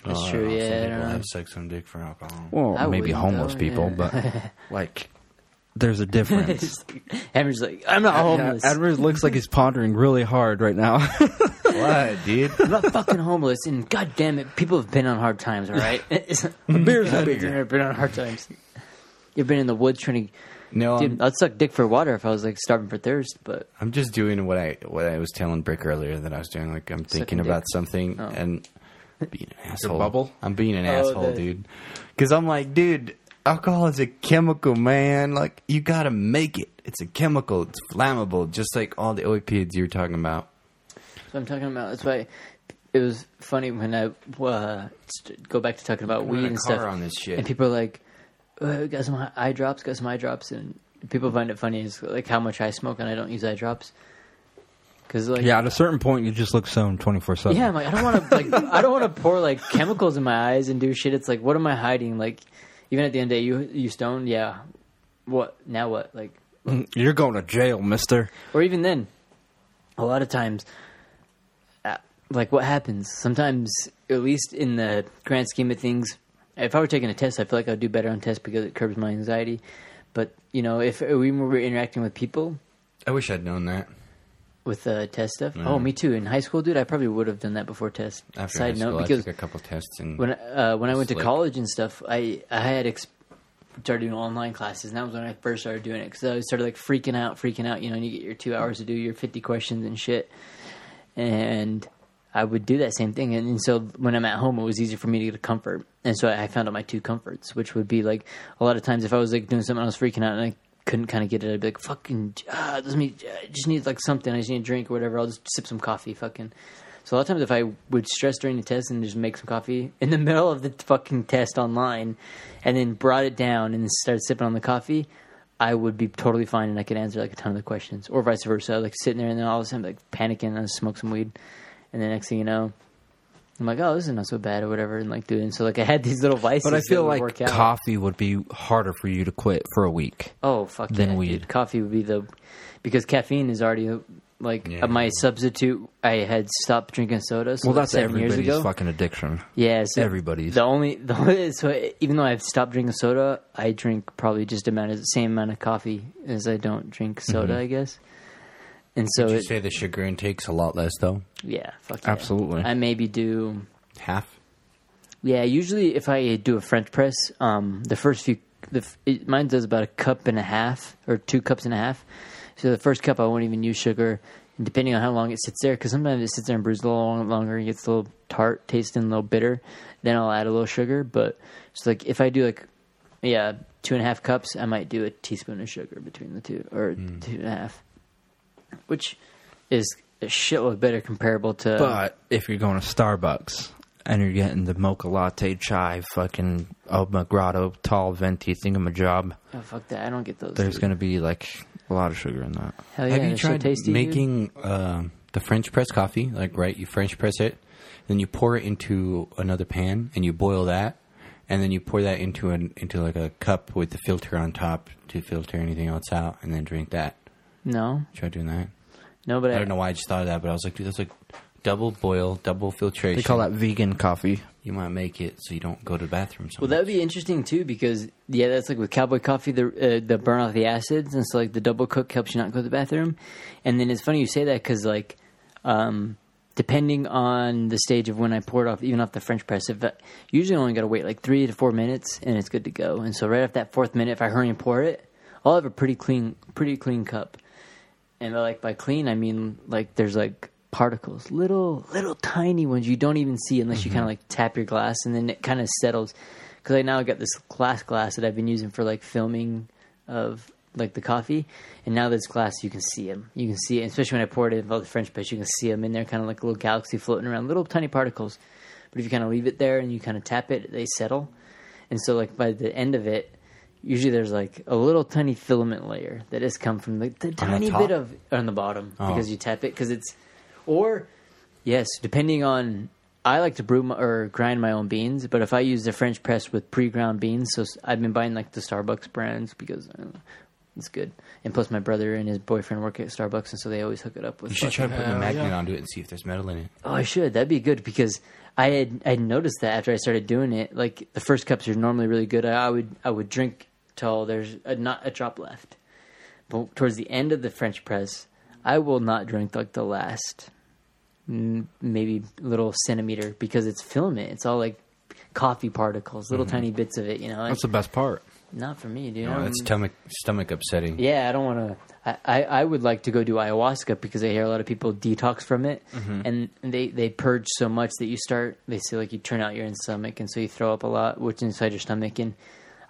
that's Oh, I true. don't know. Yeah, Some I people don't know. have sex some dick for alcohol. well I maybe wouldn't, homeless though, people yeah. but like there's a difference Hammer's like, I'm not homeless. Yeah, Edward looks like he's pondering really hard right now. what, dude? I'm not fucking homeless, and god damn it, people have been on hard times. All right, Beer's I've been on hard times. You've been in the woods trying to. No, Dude, I'm, I'd suck dick for water if I was like starving for thirst. But I'm just doing what I what I was telling Brick earlier that I was doing. Like I'm thinking about dick. something Oh. and being an asshole. bubble? I'm being an Oh, asshole, the- dude. Because I'm like, dude, alcohol is a chemical, man. Like you gotta make it. It's a chemical. It's flammable, just like all the opioids you were talking about. So I'm talking about. That's why it was funny when I uh, go back to talking about We're in weed a and car stuff. on this shit. And people are like, uh, "Got some eye drops? Got some eye drops?" And people find it funny is like how much I smoke and I don't use eye drops. Because like Yeah, at a certain point, you just look stoned twenty four seven. yeah, I'm like I don't want to like I don't want to pour like chemicals in my eyes and do shit. It's like what am I hiding? Like even at the end of the day, you you stoned, yeah. What now? What like You're going to jail, Mister. or even then, a lot of times, uh, like what happens sometimes, at least in the grand scheme of things, if I were taking a test, I feel like I'd do better on tests because it curbs my anxiety. But you know, if we were interacting with people I wish I'd known that. with uh, test stuff, Yeah. oh, me too. In high school, dude, I probably would have done that before test. After Side school, note, because I took a couple tests and when uh, when I went to college and stuff, I I had ex- started doing online classes, and that was when I first started doing it because I started like freaking out, freaking out. You know, and you get your two hours to do your fifty questions and shit, and I would do that same thing. And, and so when I'm at home, it was easier for me to get a comfort, and so I found out my two comforts, which would be like a lot of times if I was like doing something, I was freaking out and I couldn't kind of get it, I'd be like, "Fucking, ah, this me, I just need like something. I just need a drink or whatever. I'll just sip some coffee, fucking." So a lot of times, if I would stress during the test and just make some coffee in the middle of the fucking test online, and then brought it down and started sipping on the coffee, I would be totally fine and I could answer like a ton of the questions, or vice versa. Like sitting there and then all of a sudden like panicking and I smoke some weed, and then next thing you know, I'm like, oh, this is not so bad or whatever, and like doing. So like I had these little vices. But I feel like coffee would be harder for you to quit for a week. Oh fuck than yeah, weed. dude. Coffee would be the because caffeine is already like Yeah. my substitute. I had stopped drinking soda. So Well, like that's everybody's fucking addiction. Yeah, so Everybody's. The only the only, so even though I've stopped drinking soda, I drink probably just amount of the same amount of coffee as I don't drink soda. Mm-hmm. I guess. And so Would you it, say the sugar intake's a lot less though? yeah, fuck yeah. Absolutely. I maybe do Half. yeah. Usually, if I do a French press, um, the first few, the it, mine does about a cup and a half or two cups and a half. So the first cup, I won't even use sugar, and depending on how long it sits there, because sometimes it sits there and brews a little long, longer, and gets a little tart, tasting a little bitter. Then I'll add a little sugar. But it's like if I do like, yeah, two and a half cups, I might do a teaspoon of sugar between the two, or two and a half, which is a shitload better comparable to. But if you're going to Starbucks and you're getting the mocha latte chai, fucking El Grotto tall venti thingamajob, oh fuck that, I don't get those. there's dude. going to be like a lot of sugar in that. Hell yeah, Have you they're so tried tasty, dude. making uh, the French press coffee? Like, right, you French press it, then you pour it into another pan and you boil that, and then you pour that into an into like a cup with the filter on top to filter anything else out, and then drink that. No, Try doing that. no, but I I, don't know why I just thought of that, but I was like, dude, that's like double boil, double filtration. They call that vegan coffee. You might make it so you don't go to the bathroom. So Well, that would be interesting too because yeah, that's like with cowboy coffee, the uh, the burn off the acids, and so like the double cook helps you not go to the bathroom. And then it's funny you say that because like, um, depending on the stage of when I pour it off, even off the French press, if I, usually only got to wait like three to four minutes, and it's good to go. And so right off that fourth minute, if I hurry and pour it, I'll have a pretty clean, pretty clean cup. And like by clean, I mean like there's like particles, little little tiny ones you don't even see unless you kind of mm-hmm. like tap your glass, and then it kind of settles. Because I now got this glass glass that I've been using for like filming of like the coffee, and now this glass you can see them. You can see it, especially when I poured it in the French press. You can see them in there, kind of like a little galaxy floating around, little tiny particles. But if you kind of leave it there and you kind of tap it, they settle. And so, like by the end of it, usually there's like a little tiny filament layer that has come from like the tiny top? bit of on the bottom Oh. because you tap it because it's or yes, depending on. I like to brew my, or grind my own beans, but if I use the French press with pre-ground beans, so I've been buying like the Starbucks brands because know, it's good. And plus, my brother and his boyfriend work at Starbucks, and so they always hook it up with. you should try putting a magnet onto it and see if there's metal in it. Oh, I should. That'd be good because I had I noticed that after I started doing it. Like the first cups are normally really good. I, I would I would drink till there's a, not a drop left. But towards the end of the French press, I will not drink like the last maybe little centimeter because it's filament. It's all like coffee particles, little mm-hmm. tiny bits of it. You know, That's the best part. not for me, dude. No, that's stomach stomach upsetting. Yeah, I don't want to. I, I, I would like to go do ayahuasca because I hear a lot of people detox from it, mm-hmm. and they they purge so much that you start. They say like you turn out your own stomach, and so you throw up a lot, which inside your stomach, and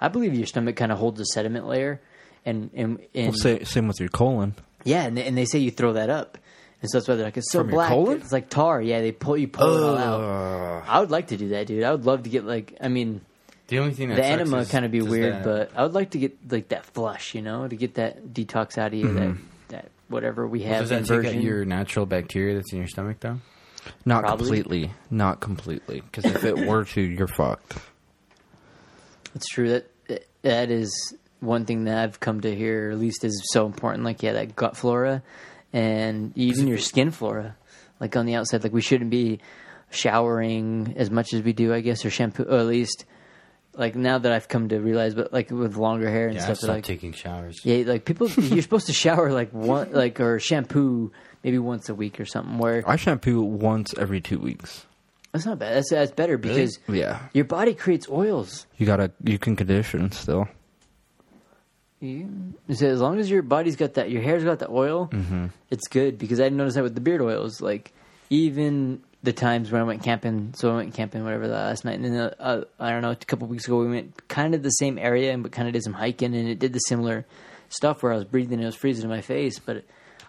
I believe your stomach kind of holds a sediment layer, and and, and Well, sa- same with your colon. yeah, and they, and they say you throw that up, and so that's why they're like it's so From your black. colon? It's like tar. Yeah, they pull you pull it all out. I would like to do that, dude. I would love to get like I mean The only thing that the sucks enema kind of be weird, that- but I would like to get like that flush, you know, to get that detox out of you, mm-hmm. that that whatever we have does that inversion. take out your natural bacteria that's in your stomach though? Not Probably. completely. Not completely. Because if it were to, you're fucked. It's true that that is one thing that I've come to hear at least is so important. Like yeah, that gut flora and even your skin flora, like on the outside. Like we shouldn't be showering as much as we do, I guess, or shampoo, or at least like now that I've come to realize, but like with longer hair and Yeah, stuff, stopped like taking showers. Yeah, like people, you're supposed to shower like one, like or shampoo maybe once a week or something. Where I shampoo once every two weeks. That's not bad. That's that's better because Yeah. your body creates oils. You gotta, you can condition still. You, so as long as your body's got that, your hair's got the oil, it's good. Because I noticed that with the beard oils, like even the times when I went camping. So I went camping whatever the last night, and then uh, uh, I don't know, a couple weeks ago we went kind of the same area, and but kind of did some hiking, and it did the similar stuff where I was breathing, and it was freezing in my face, but.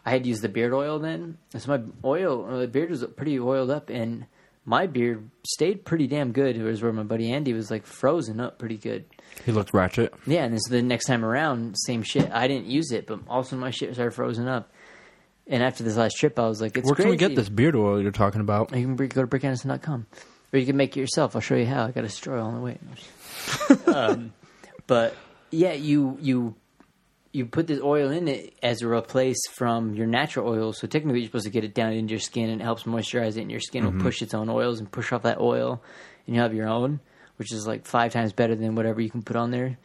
I had used the beard oil then, and so my oil, uh, the beard was pretty oiled up, and my beard stayed pretty damn good. Whereas where my buddy Andy was like frozen up pretty good. He looked ratchet. Yeah, and so the next time around, same shit. I didn't use it, but also my shit started frozen up. And after this last trip, I was like, "It's Where can we get this beard oil you're talking about? You can go to brickanderson.com. Or you can make it yourself. I'll show you how. I got a straw on the way. um, but yeah, you you you put this oil in it as a replace from your natural oil. So technically, you're supposed to get it down into your skin, and it helps moisturize it. And your skin will mm-hmm. push its own oils and push off that oil, and you have your own, which is like five times better than whatever you can put on there.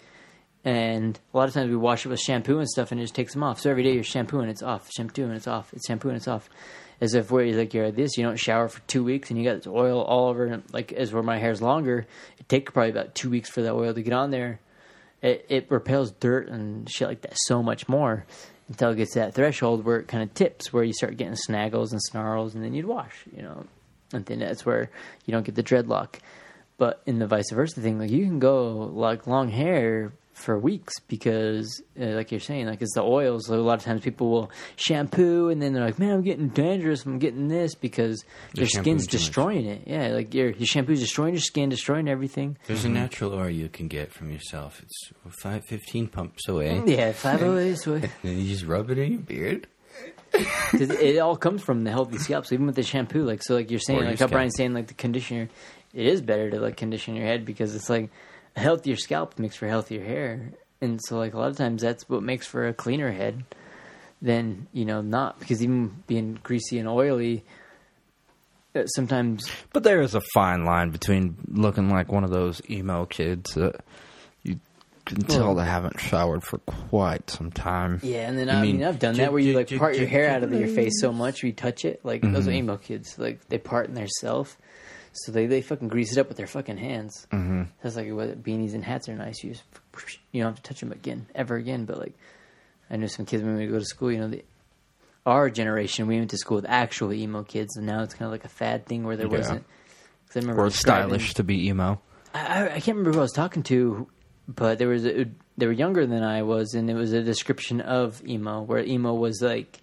And a lot of times we wash it with shampoo and stuff, and it just takes them off. So every day you're shampooing, it's off. Shampooing, it's off. It's shampooing, it's off. As if where you're like you're this, you don't shower for two weeks, and you got this oil all over. And like as where my hair's longer, it takes probably about two weeks for that oil to get on there. It, it repels dirt and shit like that so much more until it gets to that threshold where it kind of tips, where you start getting snaggles and snarls, and then you'd wash, you know. And then that's where you don't get the dreadlock. But in the vice versa thing, like you can go like long hair for weeks because, uh, like you're saying, like it's the oils. Like, a lot of times people will shampoo and then they're like, "Man, I'm getting dangerous. I'm getting this because They're skin's shampooing much. destroying it." Yeah, like your your shampoo's destroying your skin, destroying everything. There's a natural oil you can get from yourself. It's five fifteen pumps away. Yeah, five oh eight. And then you just rub it in your beard. 'Cause it all comes from the healthy scalp. So even with the shampoo, like so, like you're saying, Or like how scalp. Brian's saying, like the conditioner, it is better to like condition your head because it's like a healthier scalp makes for healthier hair, and so like a lot of times that's what makes for a cleaner head than you know not because even being greasy and oily, uh, sometimes But there is a fine line between looking like one of those emo kids that you can tell Well- they haven't showered for quite some time. yeah. And then You I mean, mean I've done that where you like part your hair out of your face so much you touch it. Like those are emo kids, like they part in their self. So they, they fucking grease it up with their fucking hands. Mm-hmm. That's like what beanies and hats are nice. You just you don't have to touch them again, ever again. But like, I know some kids when we go to school. You know, the, our generation we went to school with actual emo kids, and now it's kind of like a fad thing where there Yeah. wasn't. 'cause I remember Or stylish to be emo. I, I I can't remember who I was talking to, but there was a, they were younger than I was, and it was a description of emo where emo was like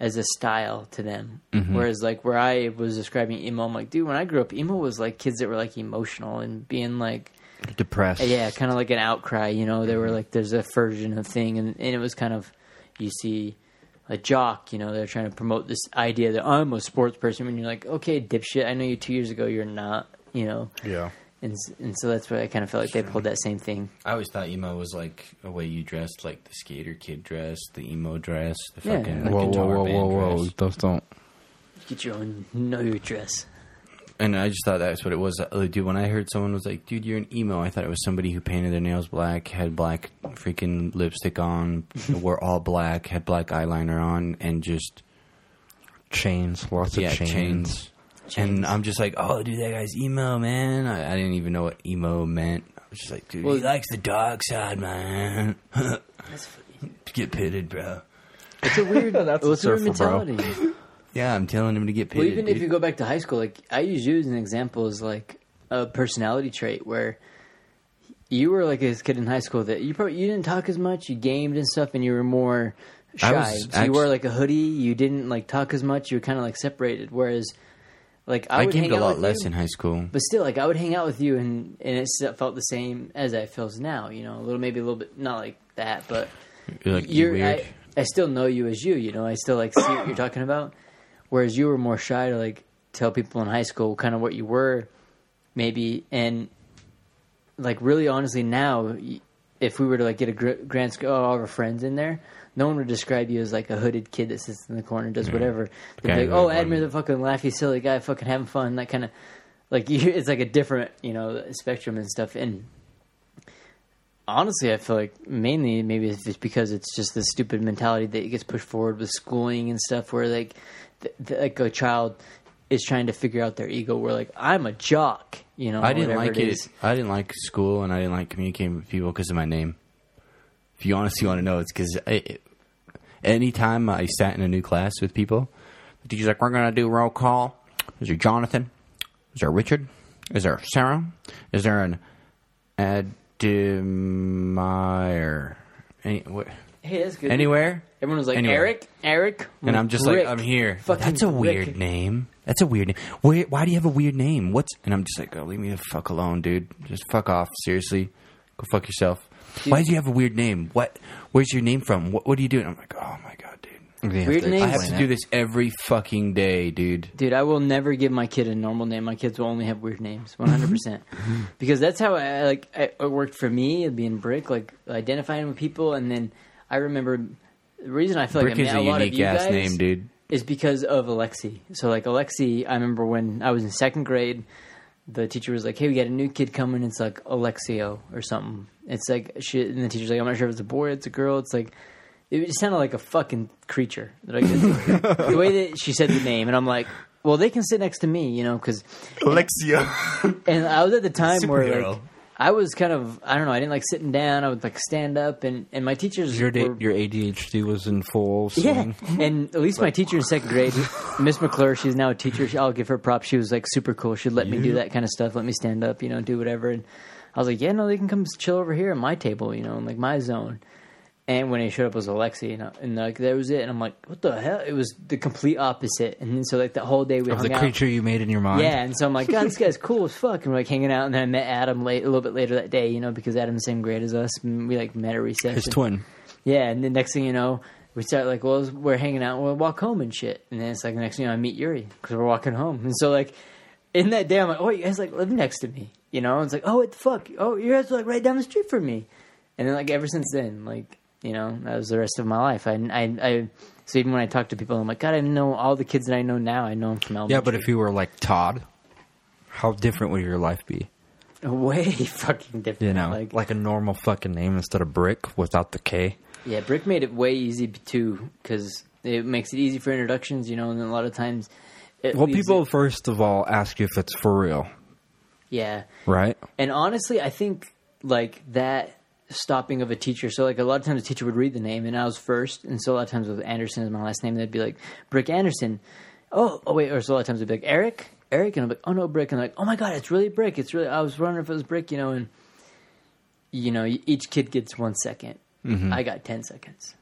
as a style to them, mm-hmm. whereas like where I was describing emo, I'm like, dude, when I grew up, emo was like kids that were like emotional and being like, Depressed. yeah, kind of like an outcry, you know. They were mm-hmm. like, there's a version of thing, and and it was kind of you see. A jock, you know, they're trying to promote this idea that I'm a sports person. When you're like, okay, dipshit, I know you two years ago, you're not, you know. Yeah. And and so that's why I kind of felt like they pulled that same thing. I always thought emo was like a way you dressed, like the skater kid dress, the emo dress, the Yeah. fucking Like Whoa, whoa, guitar whoa, band whoa, whoa. dress. Those don't. Get your own know your dress. And I just thought that's what it was. Uh, dude, when I heard someone was like, dude, you're an emo, I thought it was somebody who painted their nails black, had black freaking lipstick on, wore all black, had black eyeliner on, and just, Chains. Lots yeah, of chains. chains. And I'm just like, oh, dude, that guy's emo, man. I, I didn't even know what emo meant. I was just like, dude, Well- he likes the dark side, man. get pitted, bro. It's a weird. That's a it's a weird surfer, mentality. Yeah, I'm telling him to get pitted. Well, even if you go back to high school, like I use you as an example as like a personality trait where you were like this kid in high school that you probably you didn't talk as much, you gamed and stuff, and you were more I shy. was so you wore like a hoodie. You didn't like talk as much. You were kind of like separated. Whereas, like I, I would gamed hang a lot less you, in high school. but still, like I would hang out with you, and and it felt the same as it feels now. You know, a little maybe a little bit not like that, but You're like, you're weird. I, I still know you as you. You know, I still like see what you're talking about. Whereas you were more shy to like tell people in high school kind of what you were, maybe, and like really honestly now, if we were to like get a gr- grand sc- oh, all of our friends in there, no one would describe you as like a hooded kid that sits in the corner and does whatever. They'd be like, oh, Admir, the fucking laughy, silly guy, fucking having fun, that kind of like you, it's like a different you know spectrum and stuff and honestly, I feel like mainly maybe it's because it's just the stupid mentality that gets pushed forward with schooling and stuff, where like, like a child is trying to figure out their ego. Where like I'm a jock, you know. I didn't like it. is. I didn't like school, and I didn't like communicating with people because of my name. If you honestly want to know, it's because anytime I sat in a new class with people, the teacher's like, "We're gonna do roll call." Is there Jonathan? Is there Richard? Is there Sarah? Is there an Admire? Any, what, Hey, that's good. anywhere? everyone was like Anywhere. Eric, Eric, And I'm just Rick, like, I'm here. Fucking That's a weird Rick. name. That's a weird name. Why, why do you have a weird name? What's? And I'm just like, oh, leave me the fuck alone, dude. Just fuck off. Seriously, go fuck yourself. Why do you have a weird name? What? Where's your name from? What? What are you doing? I'm like, oh my god, dude. Weird to names? I have to do this every fucking day, dude. Dude, I will never give my kid a normal name. My kids will only have weird names, one hundred percent. Because that's how I like I, it worked for me being brick, like identifying with people, and then I remember the reason I feel like I is met a a lot of unique you ass guys name, dude. is because of Alexi. So like Alexi, I remember when I was in second grade, the teacher was like, "Hey, we got a new kid coming. It's like Alexio or something." It's like shit, and the teacher's like, "I'm not sure if it's a boy, it's a girl." It's like it just sounded like a fucking creature. Like, the way that she said the name, and I'm like, "Well, they can sit next to me, you know?" Because Alexia. and I was at the time where like I was kind of I don't know, I didn't like sitting down. I would like stand up, and and my teachers Your were, your ADHD was in full yeah, swing. and at least my teacher in second grade, Miss McClure, she's now a teacher. She- I'll give her props. She was like super cool. She'd let me do that kind of stuff, let me stand up, you know, do whatever. And I was like, yeah, no, they can come chill over here at my table, you know, in like my zone. And when he showed up, it was Alexi, and, I- and like that was it. And I'm like, what the hell? It was the complete opposite. And then so like that whole day we Of hung the out. creature you made in your mind. Yeah, and so I'm like, God, this guy's cool as fuck. And we're like hanging out, and then I met Adam late, a little bit later that day, you know, because Adam's the same grade as us. And we like met at recess. His twin. yeah, and the next thing you know, we start like, well, we're hanging out, we'll walk home and shit. And then it's like the next thing you know, I meet Yuri because we're walking home. And so like, in that day, I'm like, oh, you guys like live next to me, you know? And it's like, oh, what the fuck? Oh, you guys are like right down the street from me. And then like ever since then, like you know, that was the rest of my life. I, I, I so even when I talk to people, I'm like, God, I know all the kids that I know now. I know them from elementary. Yeah, but if you were like Todd, how different would your life be? way fucking different. You know, like, like, a normal fucking name instead of Brick without the K. Yeah, Brick made it way easy too because it makes it easy for introductions, you know, and then a lot of times. Well, people it- first of all ask you if it's for real, yeah, right? and honestly, I think like that stopping of a teacher. So like a lot of times, a teacher would read the name, and I was first, and so a lot of times with Anderson as my last name, they'd be like Brick Anderson. Oh, oh wait, or so a lot of times they'd be like Eric, Eric, and I'm like, oh no, Brick, and I'm like, oh my god, it's really Brick. It's really. I was wondering if it was Brick, you know, and you know, each kid gets one second. Mm-hmm. I got ten seconds.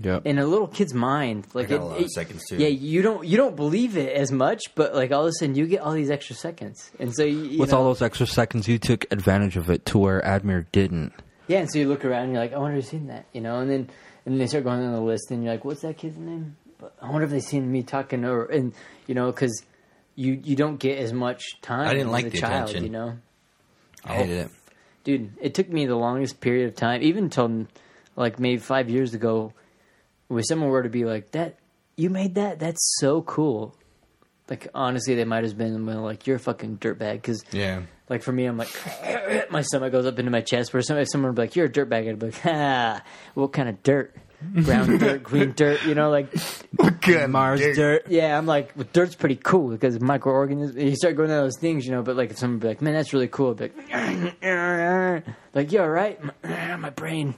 Yep. in a little kid's mind, like got it, a lot of seconds, too. Yeah, you don't you don't believe it as much, but like all of a sudden you get all these extra seconds, and so you, you With know, all those extra seconds, you took advantage of it to where Admir didn't. Yeah, and so you look around and you're like, I wonder who's seen that, you know, and then and then they start going on the list, and you're like, what's that kid's name? But I wonder if they've seen me talking or and you know because you you don't get as much time. I didn't as like a the child, attention. you know. I hated oh, it. dude it took me the longest period of time even till like maybe five years ago where someone were to be like that you made that that's so cool like honestly they might have been like you're a fucking dirtbag because Yeah. like for me i'm like my stomach goes up into my chest where some, if someone would be like you're a dirtbag i'd be like ah what kind of dirt brown dirt, green dirt. You know, like Good Mars dirt. dirt. yeah, I'm like, well, dirt's pretty cool because microorganisms. You start going to those things, you know. But like, if someone be like, "Man, that's really cool," I'd be like, like, "You all right? My, my brain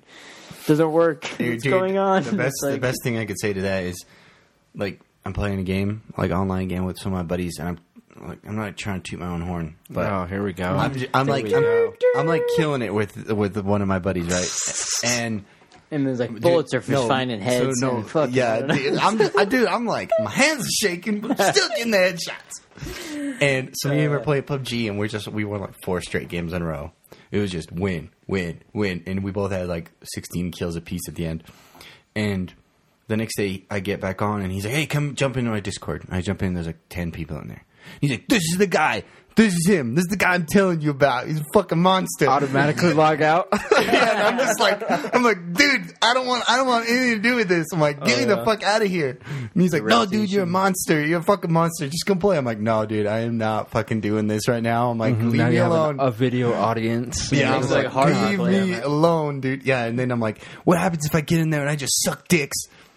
doesn't work. Dude, What's dude, going on?" The best, like, the best thing I could say to that is, like, I'm playing a game, like online game with some of my buddies, and I'm like, I'm not trying to toot my own horn, but oh, here we go. I'm, j- I'm like, I'm, go. I'm like killing it with with one of my buddies, right? And And there's like bullets Dude, are for just no, finding so heads. no, and fuck yeah, I don't know. dude, I'm, I, dude, I'm like, my hands are shaking, but I'm still getting the headshots. And so we and him were uh. playing PUBG, and we're just we won like four straight games in a row. It was just win, win, win, and we both had like 16 kills apiece at the end. And the next day, I get back on, and he's like, "Hey, come jump into my Discord." I jump in, there's like 10 people in there. He's like, "This is the guy. This is him. This is the guy I'm telling you about. He's a fucking monster." automatically log out. yeah, and I'm just like, I'm like, dude, I don't want, I don't want anything to do with this. I'm like, get me the fuck out of here. And he's like, no, dude, you're a monster. You're a fucking monster. Just come play. I'm like, no, dude, I am not fucking doing this right now. I'm like, leave Mm-hmm. now me have an- alone. a video audience. yeah, Yeah, I'm it's like, like hard leave me alone, dude. Yeah, and then I'm like, what happens if I get in there and I just suck dicks?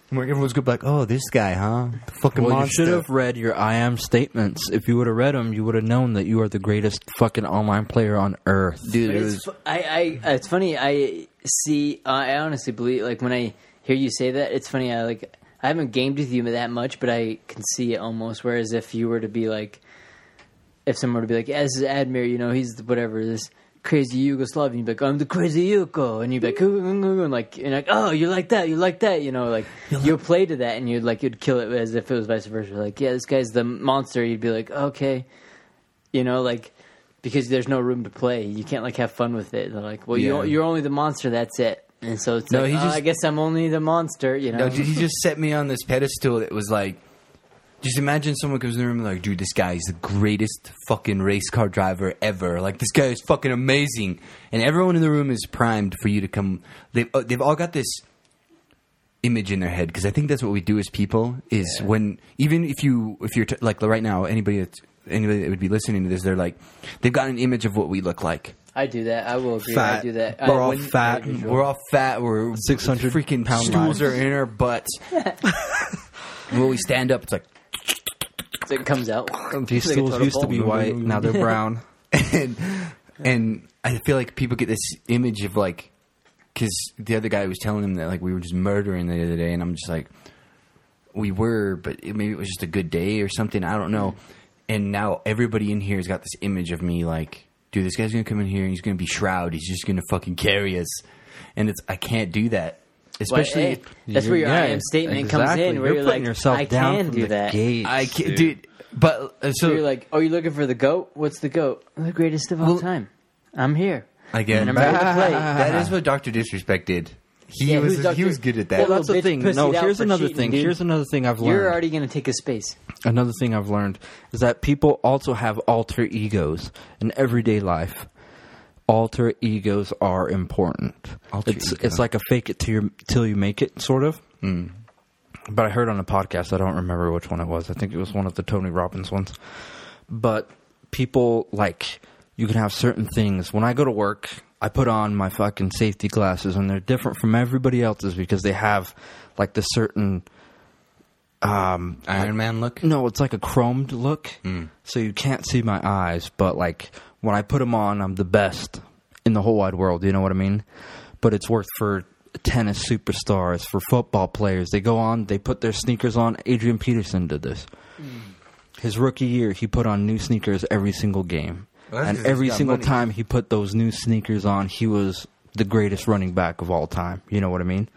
And where everyone's gonna be like, oh, this guy, huh? The fucking Well, you should have read your I am statements. If you would have read them, you would have known that you are the greatest fucking online player on earth. dude. It it's, was, I, I, it's funny. I see. I honestly believe, like when I hear you say that, it's funny. I like. I haven't gamed with you that much, but I can see it almost. Whereas if you were to be like, if someone were to be like, yeah, "This is Admir," you know, he's whatever this crazy Yugoslavian. You'd be like, "I'm the crazy Yugo," and you'd be like, "Ooh, ooh, ooh," and like, and like, "Oh, you like that? You like that?" You know, like you'll play to that, and you'd like you'd kill it as if it was vice versa. Like, yeah, this guy's the monster. You'd be like, okay, you know, like because there's no room to play. You can't like have fun with it. They're like, well, Yeah. you you're only the monster. That's it. And so it's No, like, he oh, just- I guess I'm only the monster. You know, No, dude, he just set me on this pedestal that was like, just imagine someone comes in the room and like, dude, this guy is the greatest fucking race car driver ever. Like, this guy is fucking amazing, and everyone in the room is primed for you to come. They've uh, they've all got this image in their head because I think that's what we do as people is when even if you if you're t- like right now anybody that's anybody that would be listening to this they're like they've got an image of what we look like I do that. I will agree. I do that. We're I, all when- fat. I we're all fat. We're 600 freaking pound stools lives. are in our butts. when we stand up, it's like it comes out. These Like a stools used to be white, now they're brown. and and I feel like people get this image of like because the other guy was telling him that like we were just murdering the other day, and I'm just like we were, but it, maybe it was just a good day or something. I don't know. And now everybody in here has got this image of me like, dude, this guy's gonna come in here and he's gonna be Shroud. He's just gonna fucking carry us, and it's I can't do that. Well, Especially, hey, that's where your I am statement comes in. Where you're, you're, putting like, yourself I down can do that. gates, I can't, dude. dude. But uh, so So you're like, oh, you're looking for the goat? What's the goat? The greatest of all Well- time. I'm here. again, And I'm ready to play. that is what Doctor Disrespect did. He Yeah, was Dr. he was good at that. Well, Well, that's the bitch thing. pussied No, here's another cheating, thing. dude. Here's another thing I've learned. You're already going to take a space. Another thing I've learned is that people also have alter egos in everyday life. Alter egos are important. Alter it's ego. it's like a fake it till you till you make it sort of. But I heard on a podcast, I don't remember which one it was. I think it was one of the Tony Robbins ones. But people like you can have certain things. When I go to work, I put on my fucking safety glasses, and they're different from everybody else's because they have like the certain um, Iron Man look. no, it's like a chromed look, so you can't see my eyes. But like when I put them on, I'm the best in the whole wide world. You know what I mean? But it's worked for tennis superstars, for football players. They go on, they put their sneakers on. Adrian Peterson did this. His rookie year, he put on new sneakers every single game, Well, and every single money. time he put those new sneakers on, he was the greatest running back of all time. You know what I mean?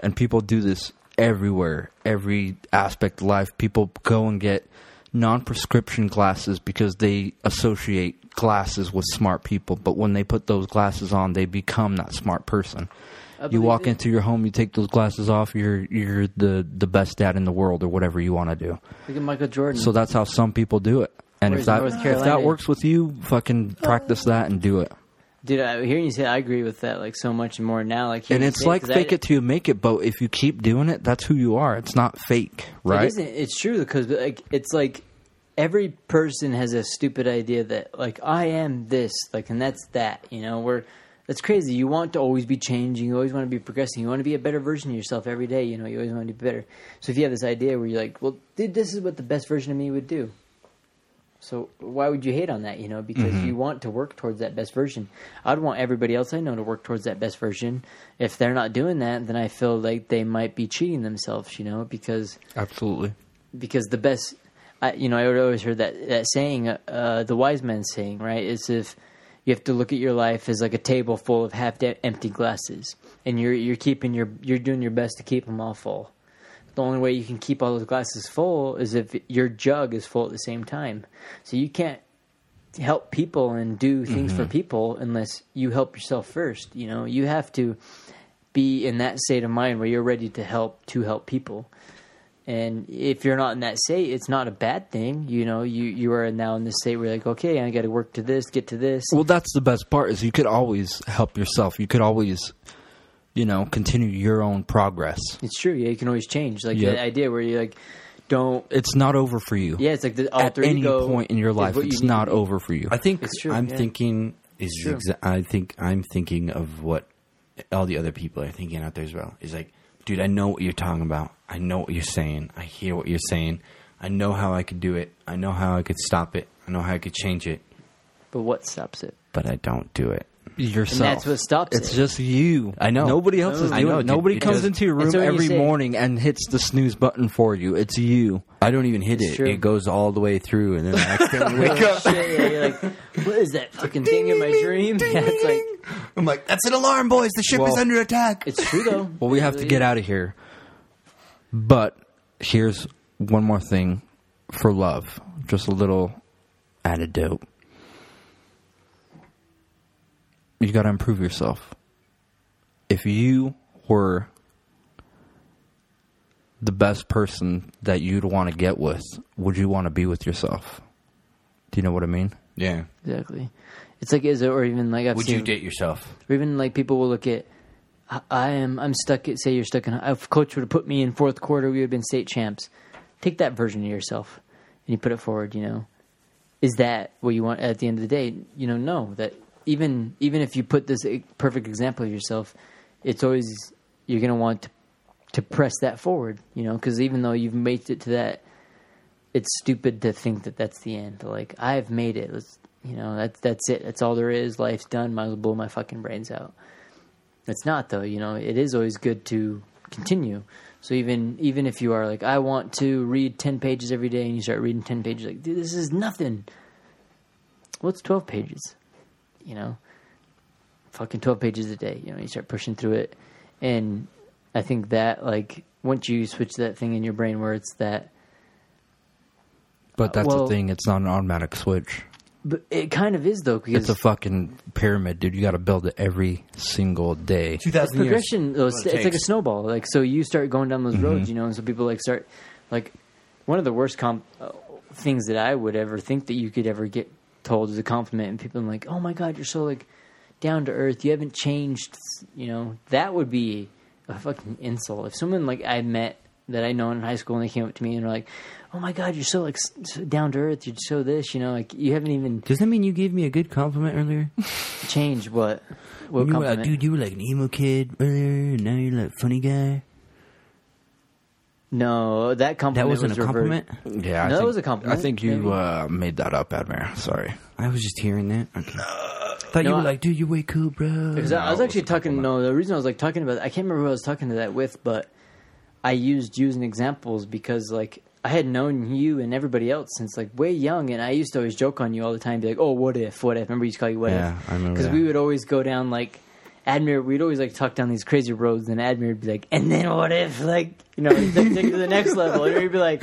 and people do this everywhere, every aspect of life. People go and get non-prescription glasses because they associate glasses with smart people. But when they put those glasses on, they become that smart person. You walk it. into your home, you take those glasses off. You're you're the the best dad in the world, or whatever you want to do. Look at Michael Jordan. So that's how some people do it. And Where's if that if that works with you, fucking practice that and do it. Dude, I, hearing you say, I agree with that like so much more now. Like, And it's say like 'cause I- fake it till you make it, but if you keep doing it, that's who you are. It's not fake, right? isn't. It's true because like it's like every person has a stupid idea that like I am this like and that's that. You know, we're that's crazy. You want to always be changing. You always want to be progressing. You want to be a better version of yourself every day. You know, you always want to be better. So if you have this idea where you're like, well, dude, this is what the best version of me would do. So why would you hate on that? You know, because Mm-hmm. you want to work towards that best version. I'd want everybody else I know to work towards that best version. If they're not doing that, then I feel like they might be cheating themselves. You know, because Absolutely. because the best, I, you know, I would always heard that that saying, uh, the wise man saying, right, is if you have to look at your life as like a table full of half empty glasses, and you're you're keeping your you're doing your best to keep them all full. The only way you can keep all those glasses full is if your jug is full at the same time. So you can't help people and do things for people unless you help yourself first. You know, you have to be in that state of mind where you're ready to help to help people. And if you're not in that state, it's not a bad thing. You know, you you are now in this state where you're like, okay, I got to work to this, get to this. Well, that's the best part is you could always help yourself. You could always, you know, continue your own progress. It's true. Yeah, you can always change. Like Yep. the idea where you like don't. It's not over for you. Yeah, it's like the At any ego point in your life, what you it's not over for you. I think It's true, I'm yeah. thinking is true. exa- I think I'm thinking of what all the other people are thinking out there as well. Is like, dude, I know what you're talking about. I know what you're saying. I hear what you're saying. I know how I could do it. I know how I could stop it. I know how I could change it. But what stops it? But I don't do it. Yourself. And that's what stops It's it. just you. I know. Nobody else is I doing know, it. Nobody It comes does- into your room so when you every morning and hits the snooze button for you. It's you. I don't even hit It's it. true. It goes all the way through, and then I accidentally wake up. Shit, yeah, you're like, what is that fucking thing in my dream? Yeah, it's like I'm like, that's an alarm, boys. The ship Well- is under attack. it's true though. Well, we have to get out of here. But here's one more thing for love. Just a little antidote. You got to improve yourself. If you were the best person that you'd want to get with, would you want to be with yourself? Do you know what I mean? Yeah. Exactly. It's like is it or even like I've Would seen you date yourself? or even like people will look at I- I am I'm stuck at say you're stuck in if coach would have put me in fourth quarter we would have been state champs. Take that version of yourself and you put it forward, you know. Is that what you want at the end of the day? You know, no. That even even if you put this perfect example of yourself, it's always you're going to want to, to press that forward, you know, because even though you've made it to that it's stupid to think that that's the end. Like I've made it. Let's, you know, that's that's it. That's all there is. Life's done. Might as well blow my fucking brains out. It's not though. You know, it is always good to continue. So even even if you are like, I want to read ten pages every day, and you start reading ten pages, like, dude, this is nothing. What's twelve pages? You know, fucking twelve pages a day. You know, you start pushing through it, and I think that like once you switch that thing in your brain where it's that But that's well- the thing. It's not an automatic switch. But it kind of is though because It's a fucking pyramid, dude. You got to build it every single day. Two it's thousand years. progression. Though. It's, it it's like a snowball. Like so, you start going down those roads, you know, and so people like start like one of the worst comp uh, things that I would ever think that you could ever get told as a compliment, and people are like, "Oh my god, you're so like down to earth. You haven't changed." You know, that would be a fucking insult. If someone like I met that I know in high school and they came up to me and were like, "Oh my god, you're so like so down to earth. You're so this." You know, like you haven't even Does that mean you gave me a good compliment earlier? Change what. What you were like, compliment? dude, you were like an emo kid earlier, and now you're like funny guy. No, that compliment That wasn't was a reversed. compliment. Yeah, I No, that think, was a compliment, I think you uh, made that up, Admir. Sorry. I was just hearing that. Okay. Thought No, you were I- like, dude, you're way cool, bro. Because I, I was actually talking. No, the reason I was like talking about, I can't remember who I was talking to that with, but I used you as examples because like I had known you and everybody else since like way young, and I used to always joke on you all the time, be like, "Oh, what if? What if?" Remember, you used to call you "What Yeah, if?" I remember Because that. we would always go down like Admir. We'd always like talk down these crazy roads, and Admir would be like, "And then what if?" Like you know, take, to the next level, and we'd be like.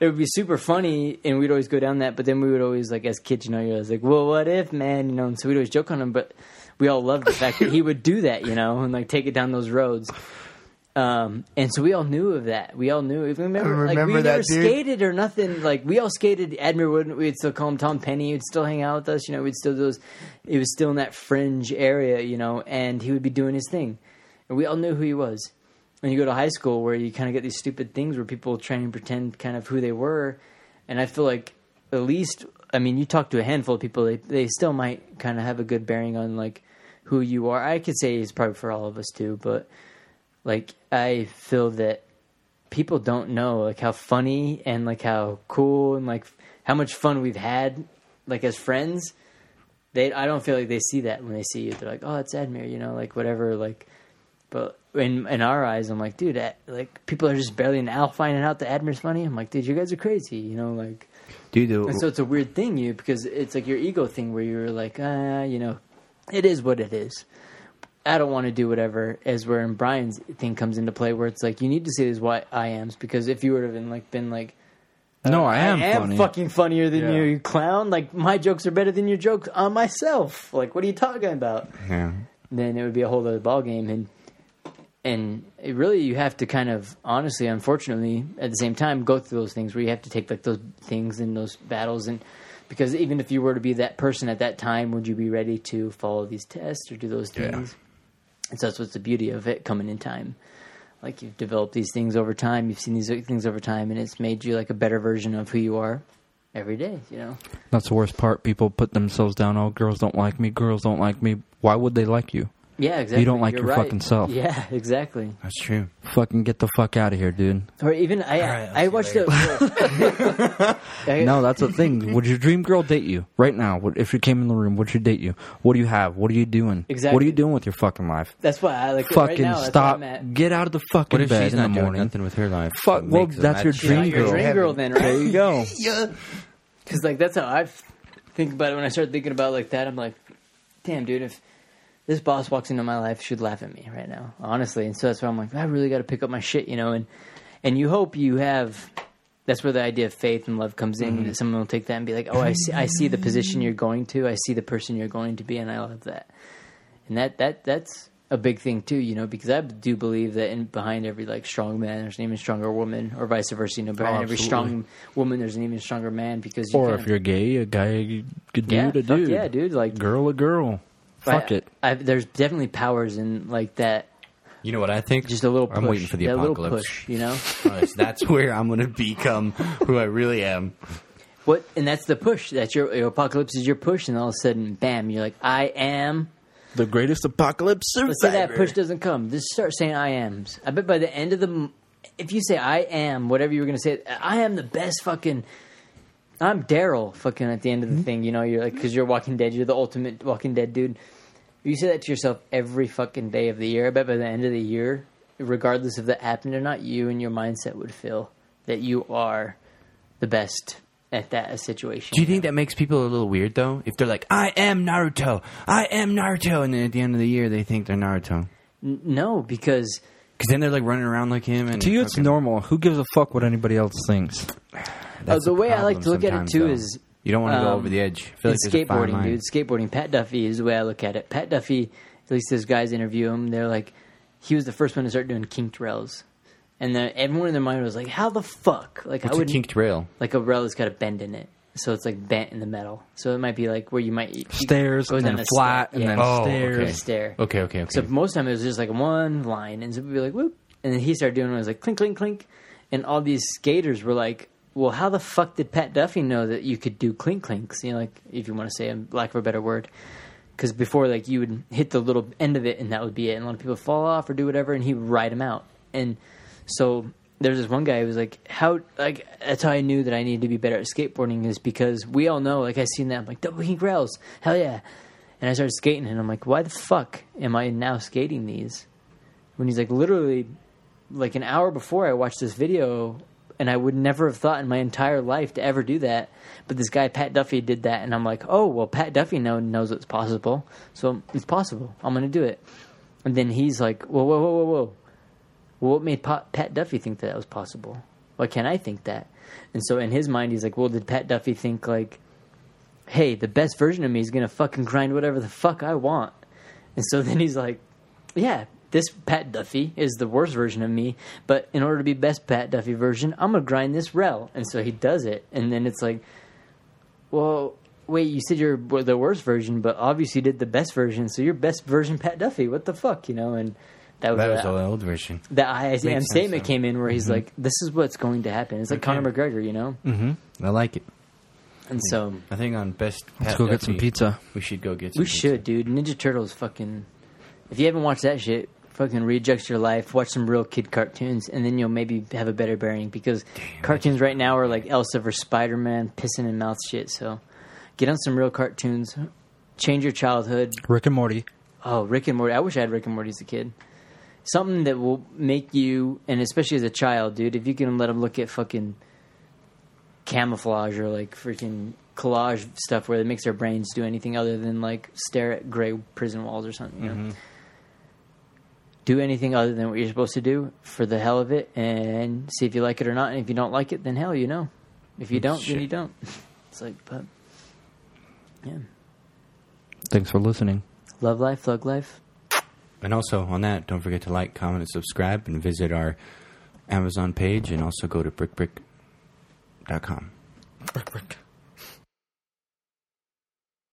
It would be super funny, and we'd always go down that. But then we would always, like, as kids, you know, you're like, "Well, what if, man?" You know, and so we'd always joke on him. But we all loved the fact that he would do that, you know, and like take it down those roads. Um, and so we all knew of that. We all knew. We remember, like remember we never dude. skated or nothing. Like we all skated. Admir wouldn't. We'd still call him Tom Penny. He'd still hang out with us. You know, we'd still do those. It was still in that fringe area, you know, and he would be doing his thing, and we all knew who he was. And you go to high school where you kind of get these stupid things where people try and pretend kind of who they were, and I feel like at least I mean you talk to a handful of people, they they still might kind of have a good bearing on like who you are. I could say it's probably for all of us too, but like I feel that people don't know like how funny and like how cool and like how much fun we've had like as friends. They I don't feel like they see that when they see you. They're like, oh, it's Admir, you know, like whatever, like. But in in our eyes, I'm like, dude, like people are just barely now finding out that Admir's funny. I'm like, dude, you guys are crazy, you know, like. Dude, the, And so it's a weird thing, you because it's like your ego thing where you're like, ah, you know, it is what it is. I don't want to do whatever. As where in Brian's thing comes into play, where it's like you need to see these why I am's because if you would have been like been like, No, I am, I am funny. fucking funnier than Yeah. you, you clown. Like my jokes are better than your jokes on myself. Like what are you talking about? yeah. then it would be a whole other ball game and and it really you have to kind of honestly unfortunately at the same time go through those things where you have to take like those things and those battles and because even if you were to be that person at that time would you be ready to follow these tests or do those Yeah. things and so that's what's the beauty of it coming in time like you've developed these things over time you've seen these things over time and it's made you like a better version of who you are every day you know That's the worst part. People put themselves down. Oh, girls don't like me. Girls don't like me. Why would they like you? Yeah exactly You don't like You're your right. fucking self. yeah exactly That's true. Fucking get the fuck out of here, dude. Or even I, right, I'll I watched you a. I- No, that's the thing. Would your dream girl date you right now? Would- If she came in the room, would she date you? What do you have? What are you doing? Exactly. What are you doing with your fucking life? That's why I like it fucking right now, that's where stop. I'm at. Get out of the fucking What if bed she's in the not doing morning. nothing with her life? Fuck. Well, Makes them that's your that dream shit. Your girl. dream girl, then, right? There you go. Because like that's how I think about it. When I start thinking about it like that, I'm like, damn, dude, if this boss walks into my life, she'd laugh at me right now, honestly. And so that's why I'm like, I really got to pick up my shit, you know. And and you hope you have. That's where the idea of faith and love comes in. Mm-hmm. That someone will take that and be like, "Oh, I see, I see the position you're going to. I see the person you're going to be, and I love that." And that that that's a big thing too, you know, because I do believe that in behind every like strong man, there's an even stronger woman, or vice versa. You know, behind every oh, strong woman, there's an even stronger man. Because you Or if of- you're gay, a guy, a dude, yeah, a dude. yeah, dude, like Girl, a girl. Fuck I- it. I, there's definitely powers in like that. You know what I think? Just a little. Push, I'm waiting for the that little apocalypse. push, you know. Honest, that's where I'm gonna become who I really am. What and that's the push. That's your, your apocalypse is your push, and all of a sudden, bam! You're like, I am. The greatest apocalypse Let's say that push doesn't come. Just start saying I am's. I bet by the end of the, if you say I am, whatever you were gonna say, I am the best fucking. I'm Daryl. Fucking at the end of the hmm? thing, you know, you're like because you're Walking Dead. You're the ultimate Walking Dead dude. You say that to yourself every fucking day of the year. I bet by the end of the year, regardless if that happened or not, you and your mindset would feel that you are the best at that situation. Do you think that makes people a little weird though? If they're like, "I am Naruto, I am Naruto," and then at the end of the year they think they're Naruto, N- no, because because then they're like running around like him. And To you, it's fucking- normal. Who gives a fuck what anybody else thinks? That's the way I like problem to look at it, sometimes, too, though. is, you don't want to go um, over the edge. I feel like It's there's a fine skateboarding, line. dude. Skateboarding. Pat Duffy is the way I look at it. Pat Duffy, at least those guys interview him. They're like, he was the first one to start doing kinked rails, and then everyone in their mind was like, "How the fuck?" Like What's I a would kinked rail? like a rail that's got a bend in it, so it's like bent in the metal. So it might be like where you might you Stairs go and down then a flat stair. and then Yeah. Oh, stairs. okay. stair. Okay, okay, okay. So most time it was just like one line, and so we'd be like, whoop. And then he started doing it, it was like clink, clink, clink. And all these skaters were like, well, how the fuck did Pat Duffy know that you could do clink clinks? You know, like, if you want to say, a lack of a better word. Because before, like, you would hit the little end of it, and that would be it. And a lot of people would fall off or do whatever, and he would ride them out. And so there's this one guy who was like, how, like, that's how I knew that I needed to be better at skateboarding is because we all know, like, I seen that, I'm like, double kink rails, hell yeah. And I started skating, and I'm like, why the fuck am I now skating these? When he's like, literally, like an hour before I watched this video, and I would never have thought in my entire life to ever do that. But this guy, Pat Duffy, did that, and I'm like, oh, well, Pat Duffy know, knows it's possible. So it's possible. I'm to do it. And then he's like, whoa, whoa, whoa, whoa, whoa. Well, what made Pa- Pat Duffy think that that was possible? Why can't I think that? And so in his mind, he's like, well, did Pat Duffy think, like, hey, the best version of me is to fucking grind whatever the fuck I want? And so then he's like, yeah, this Pat Duffy is the worst version of me, but in order to be best Pat Duffy version, I'm gonna grind this rel. And so he does it, and then it's like, well, wait, you said you're the worst version, but obviously you did the best version, so you're best version Pat Duffy. What the fuck, you know? And that was that was the old version. The I am statement came in where he's like, this is what's going to happen. It's like Okay. Conor McGregor, you know? Mm-hmm. I like it. And so I think on best. Let's Pat go get some pizza. We should go get. some we pizza. should, dude. Ninja Turtles, fucking. If you haven't watched that shit, fucking readjust your life. Watch some real kid cartoons, and then you'll maybe have a better bearing because cartoons right now are like Elsa vs Spider Man, pissing in mouth shit. So get on some real cartoons. Change your childhood. Rick and Morty. Oh, Rick and Morty. I wish I had Rick and Morty as a kid. Something that will make you, and especially as a child, dude, if you can let them look at fucking camouflage or like freaking collage stuff where it makes their brains do anything other than like stare at gray prison walls or something, you know? Mm-hmm. Do anything other than what you're supposed to do for the hell of it and see if you like it or not. And if you don't like it, then hell, you know. If you don't, Shit. then you don't. It's like, but, yeah. Thanks for listening. Love life, thug life. And also on that, don't forget to like, comment, and subscribe, and visit our Amazon page, and also go to brickbrick.com. Rick, Rick.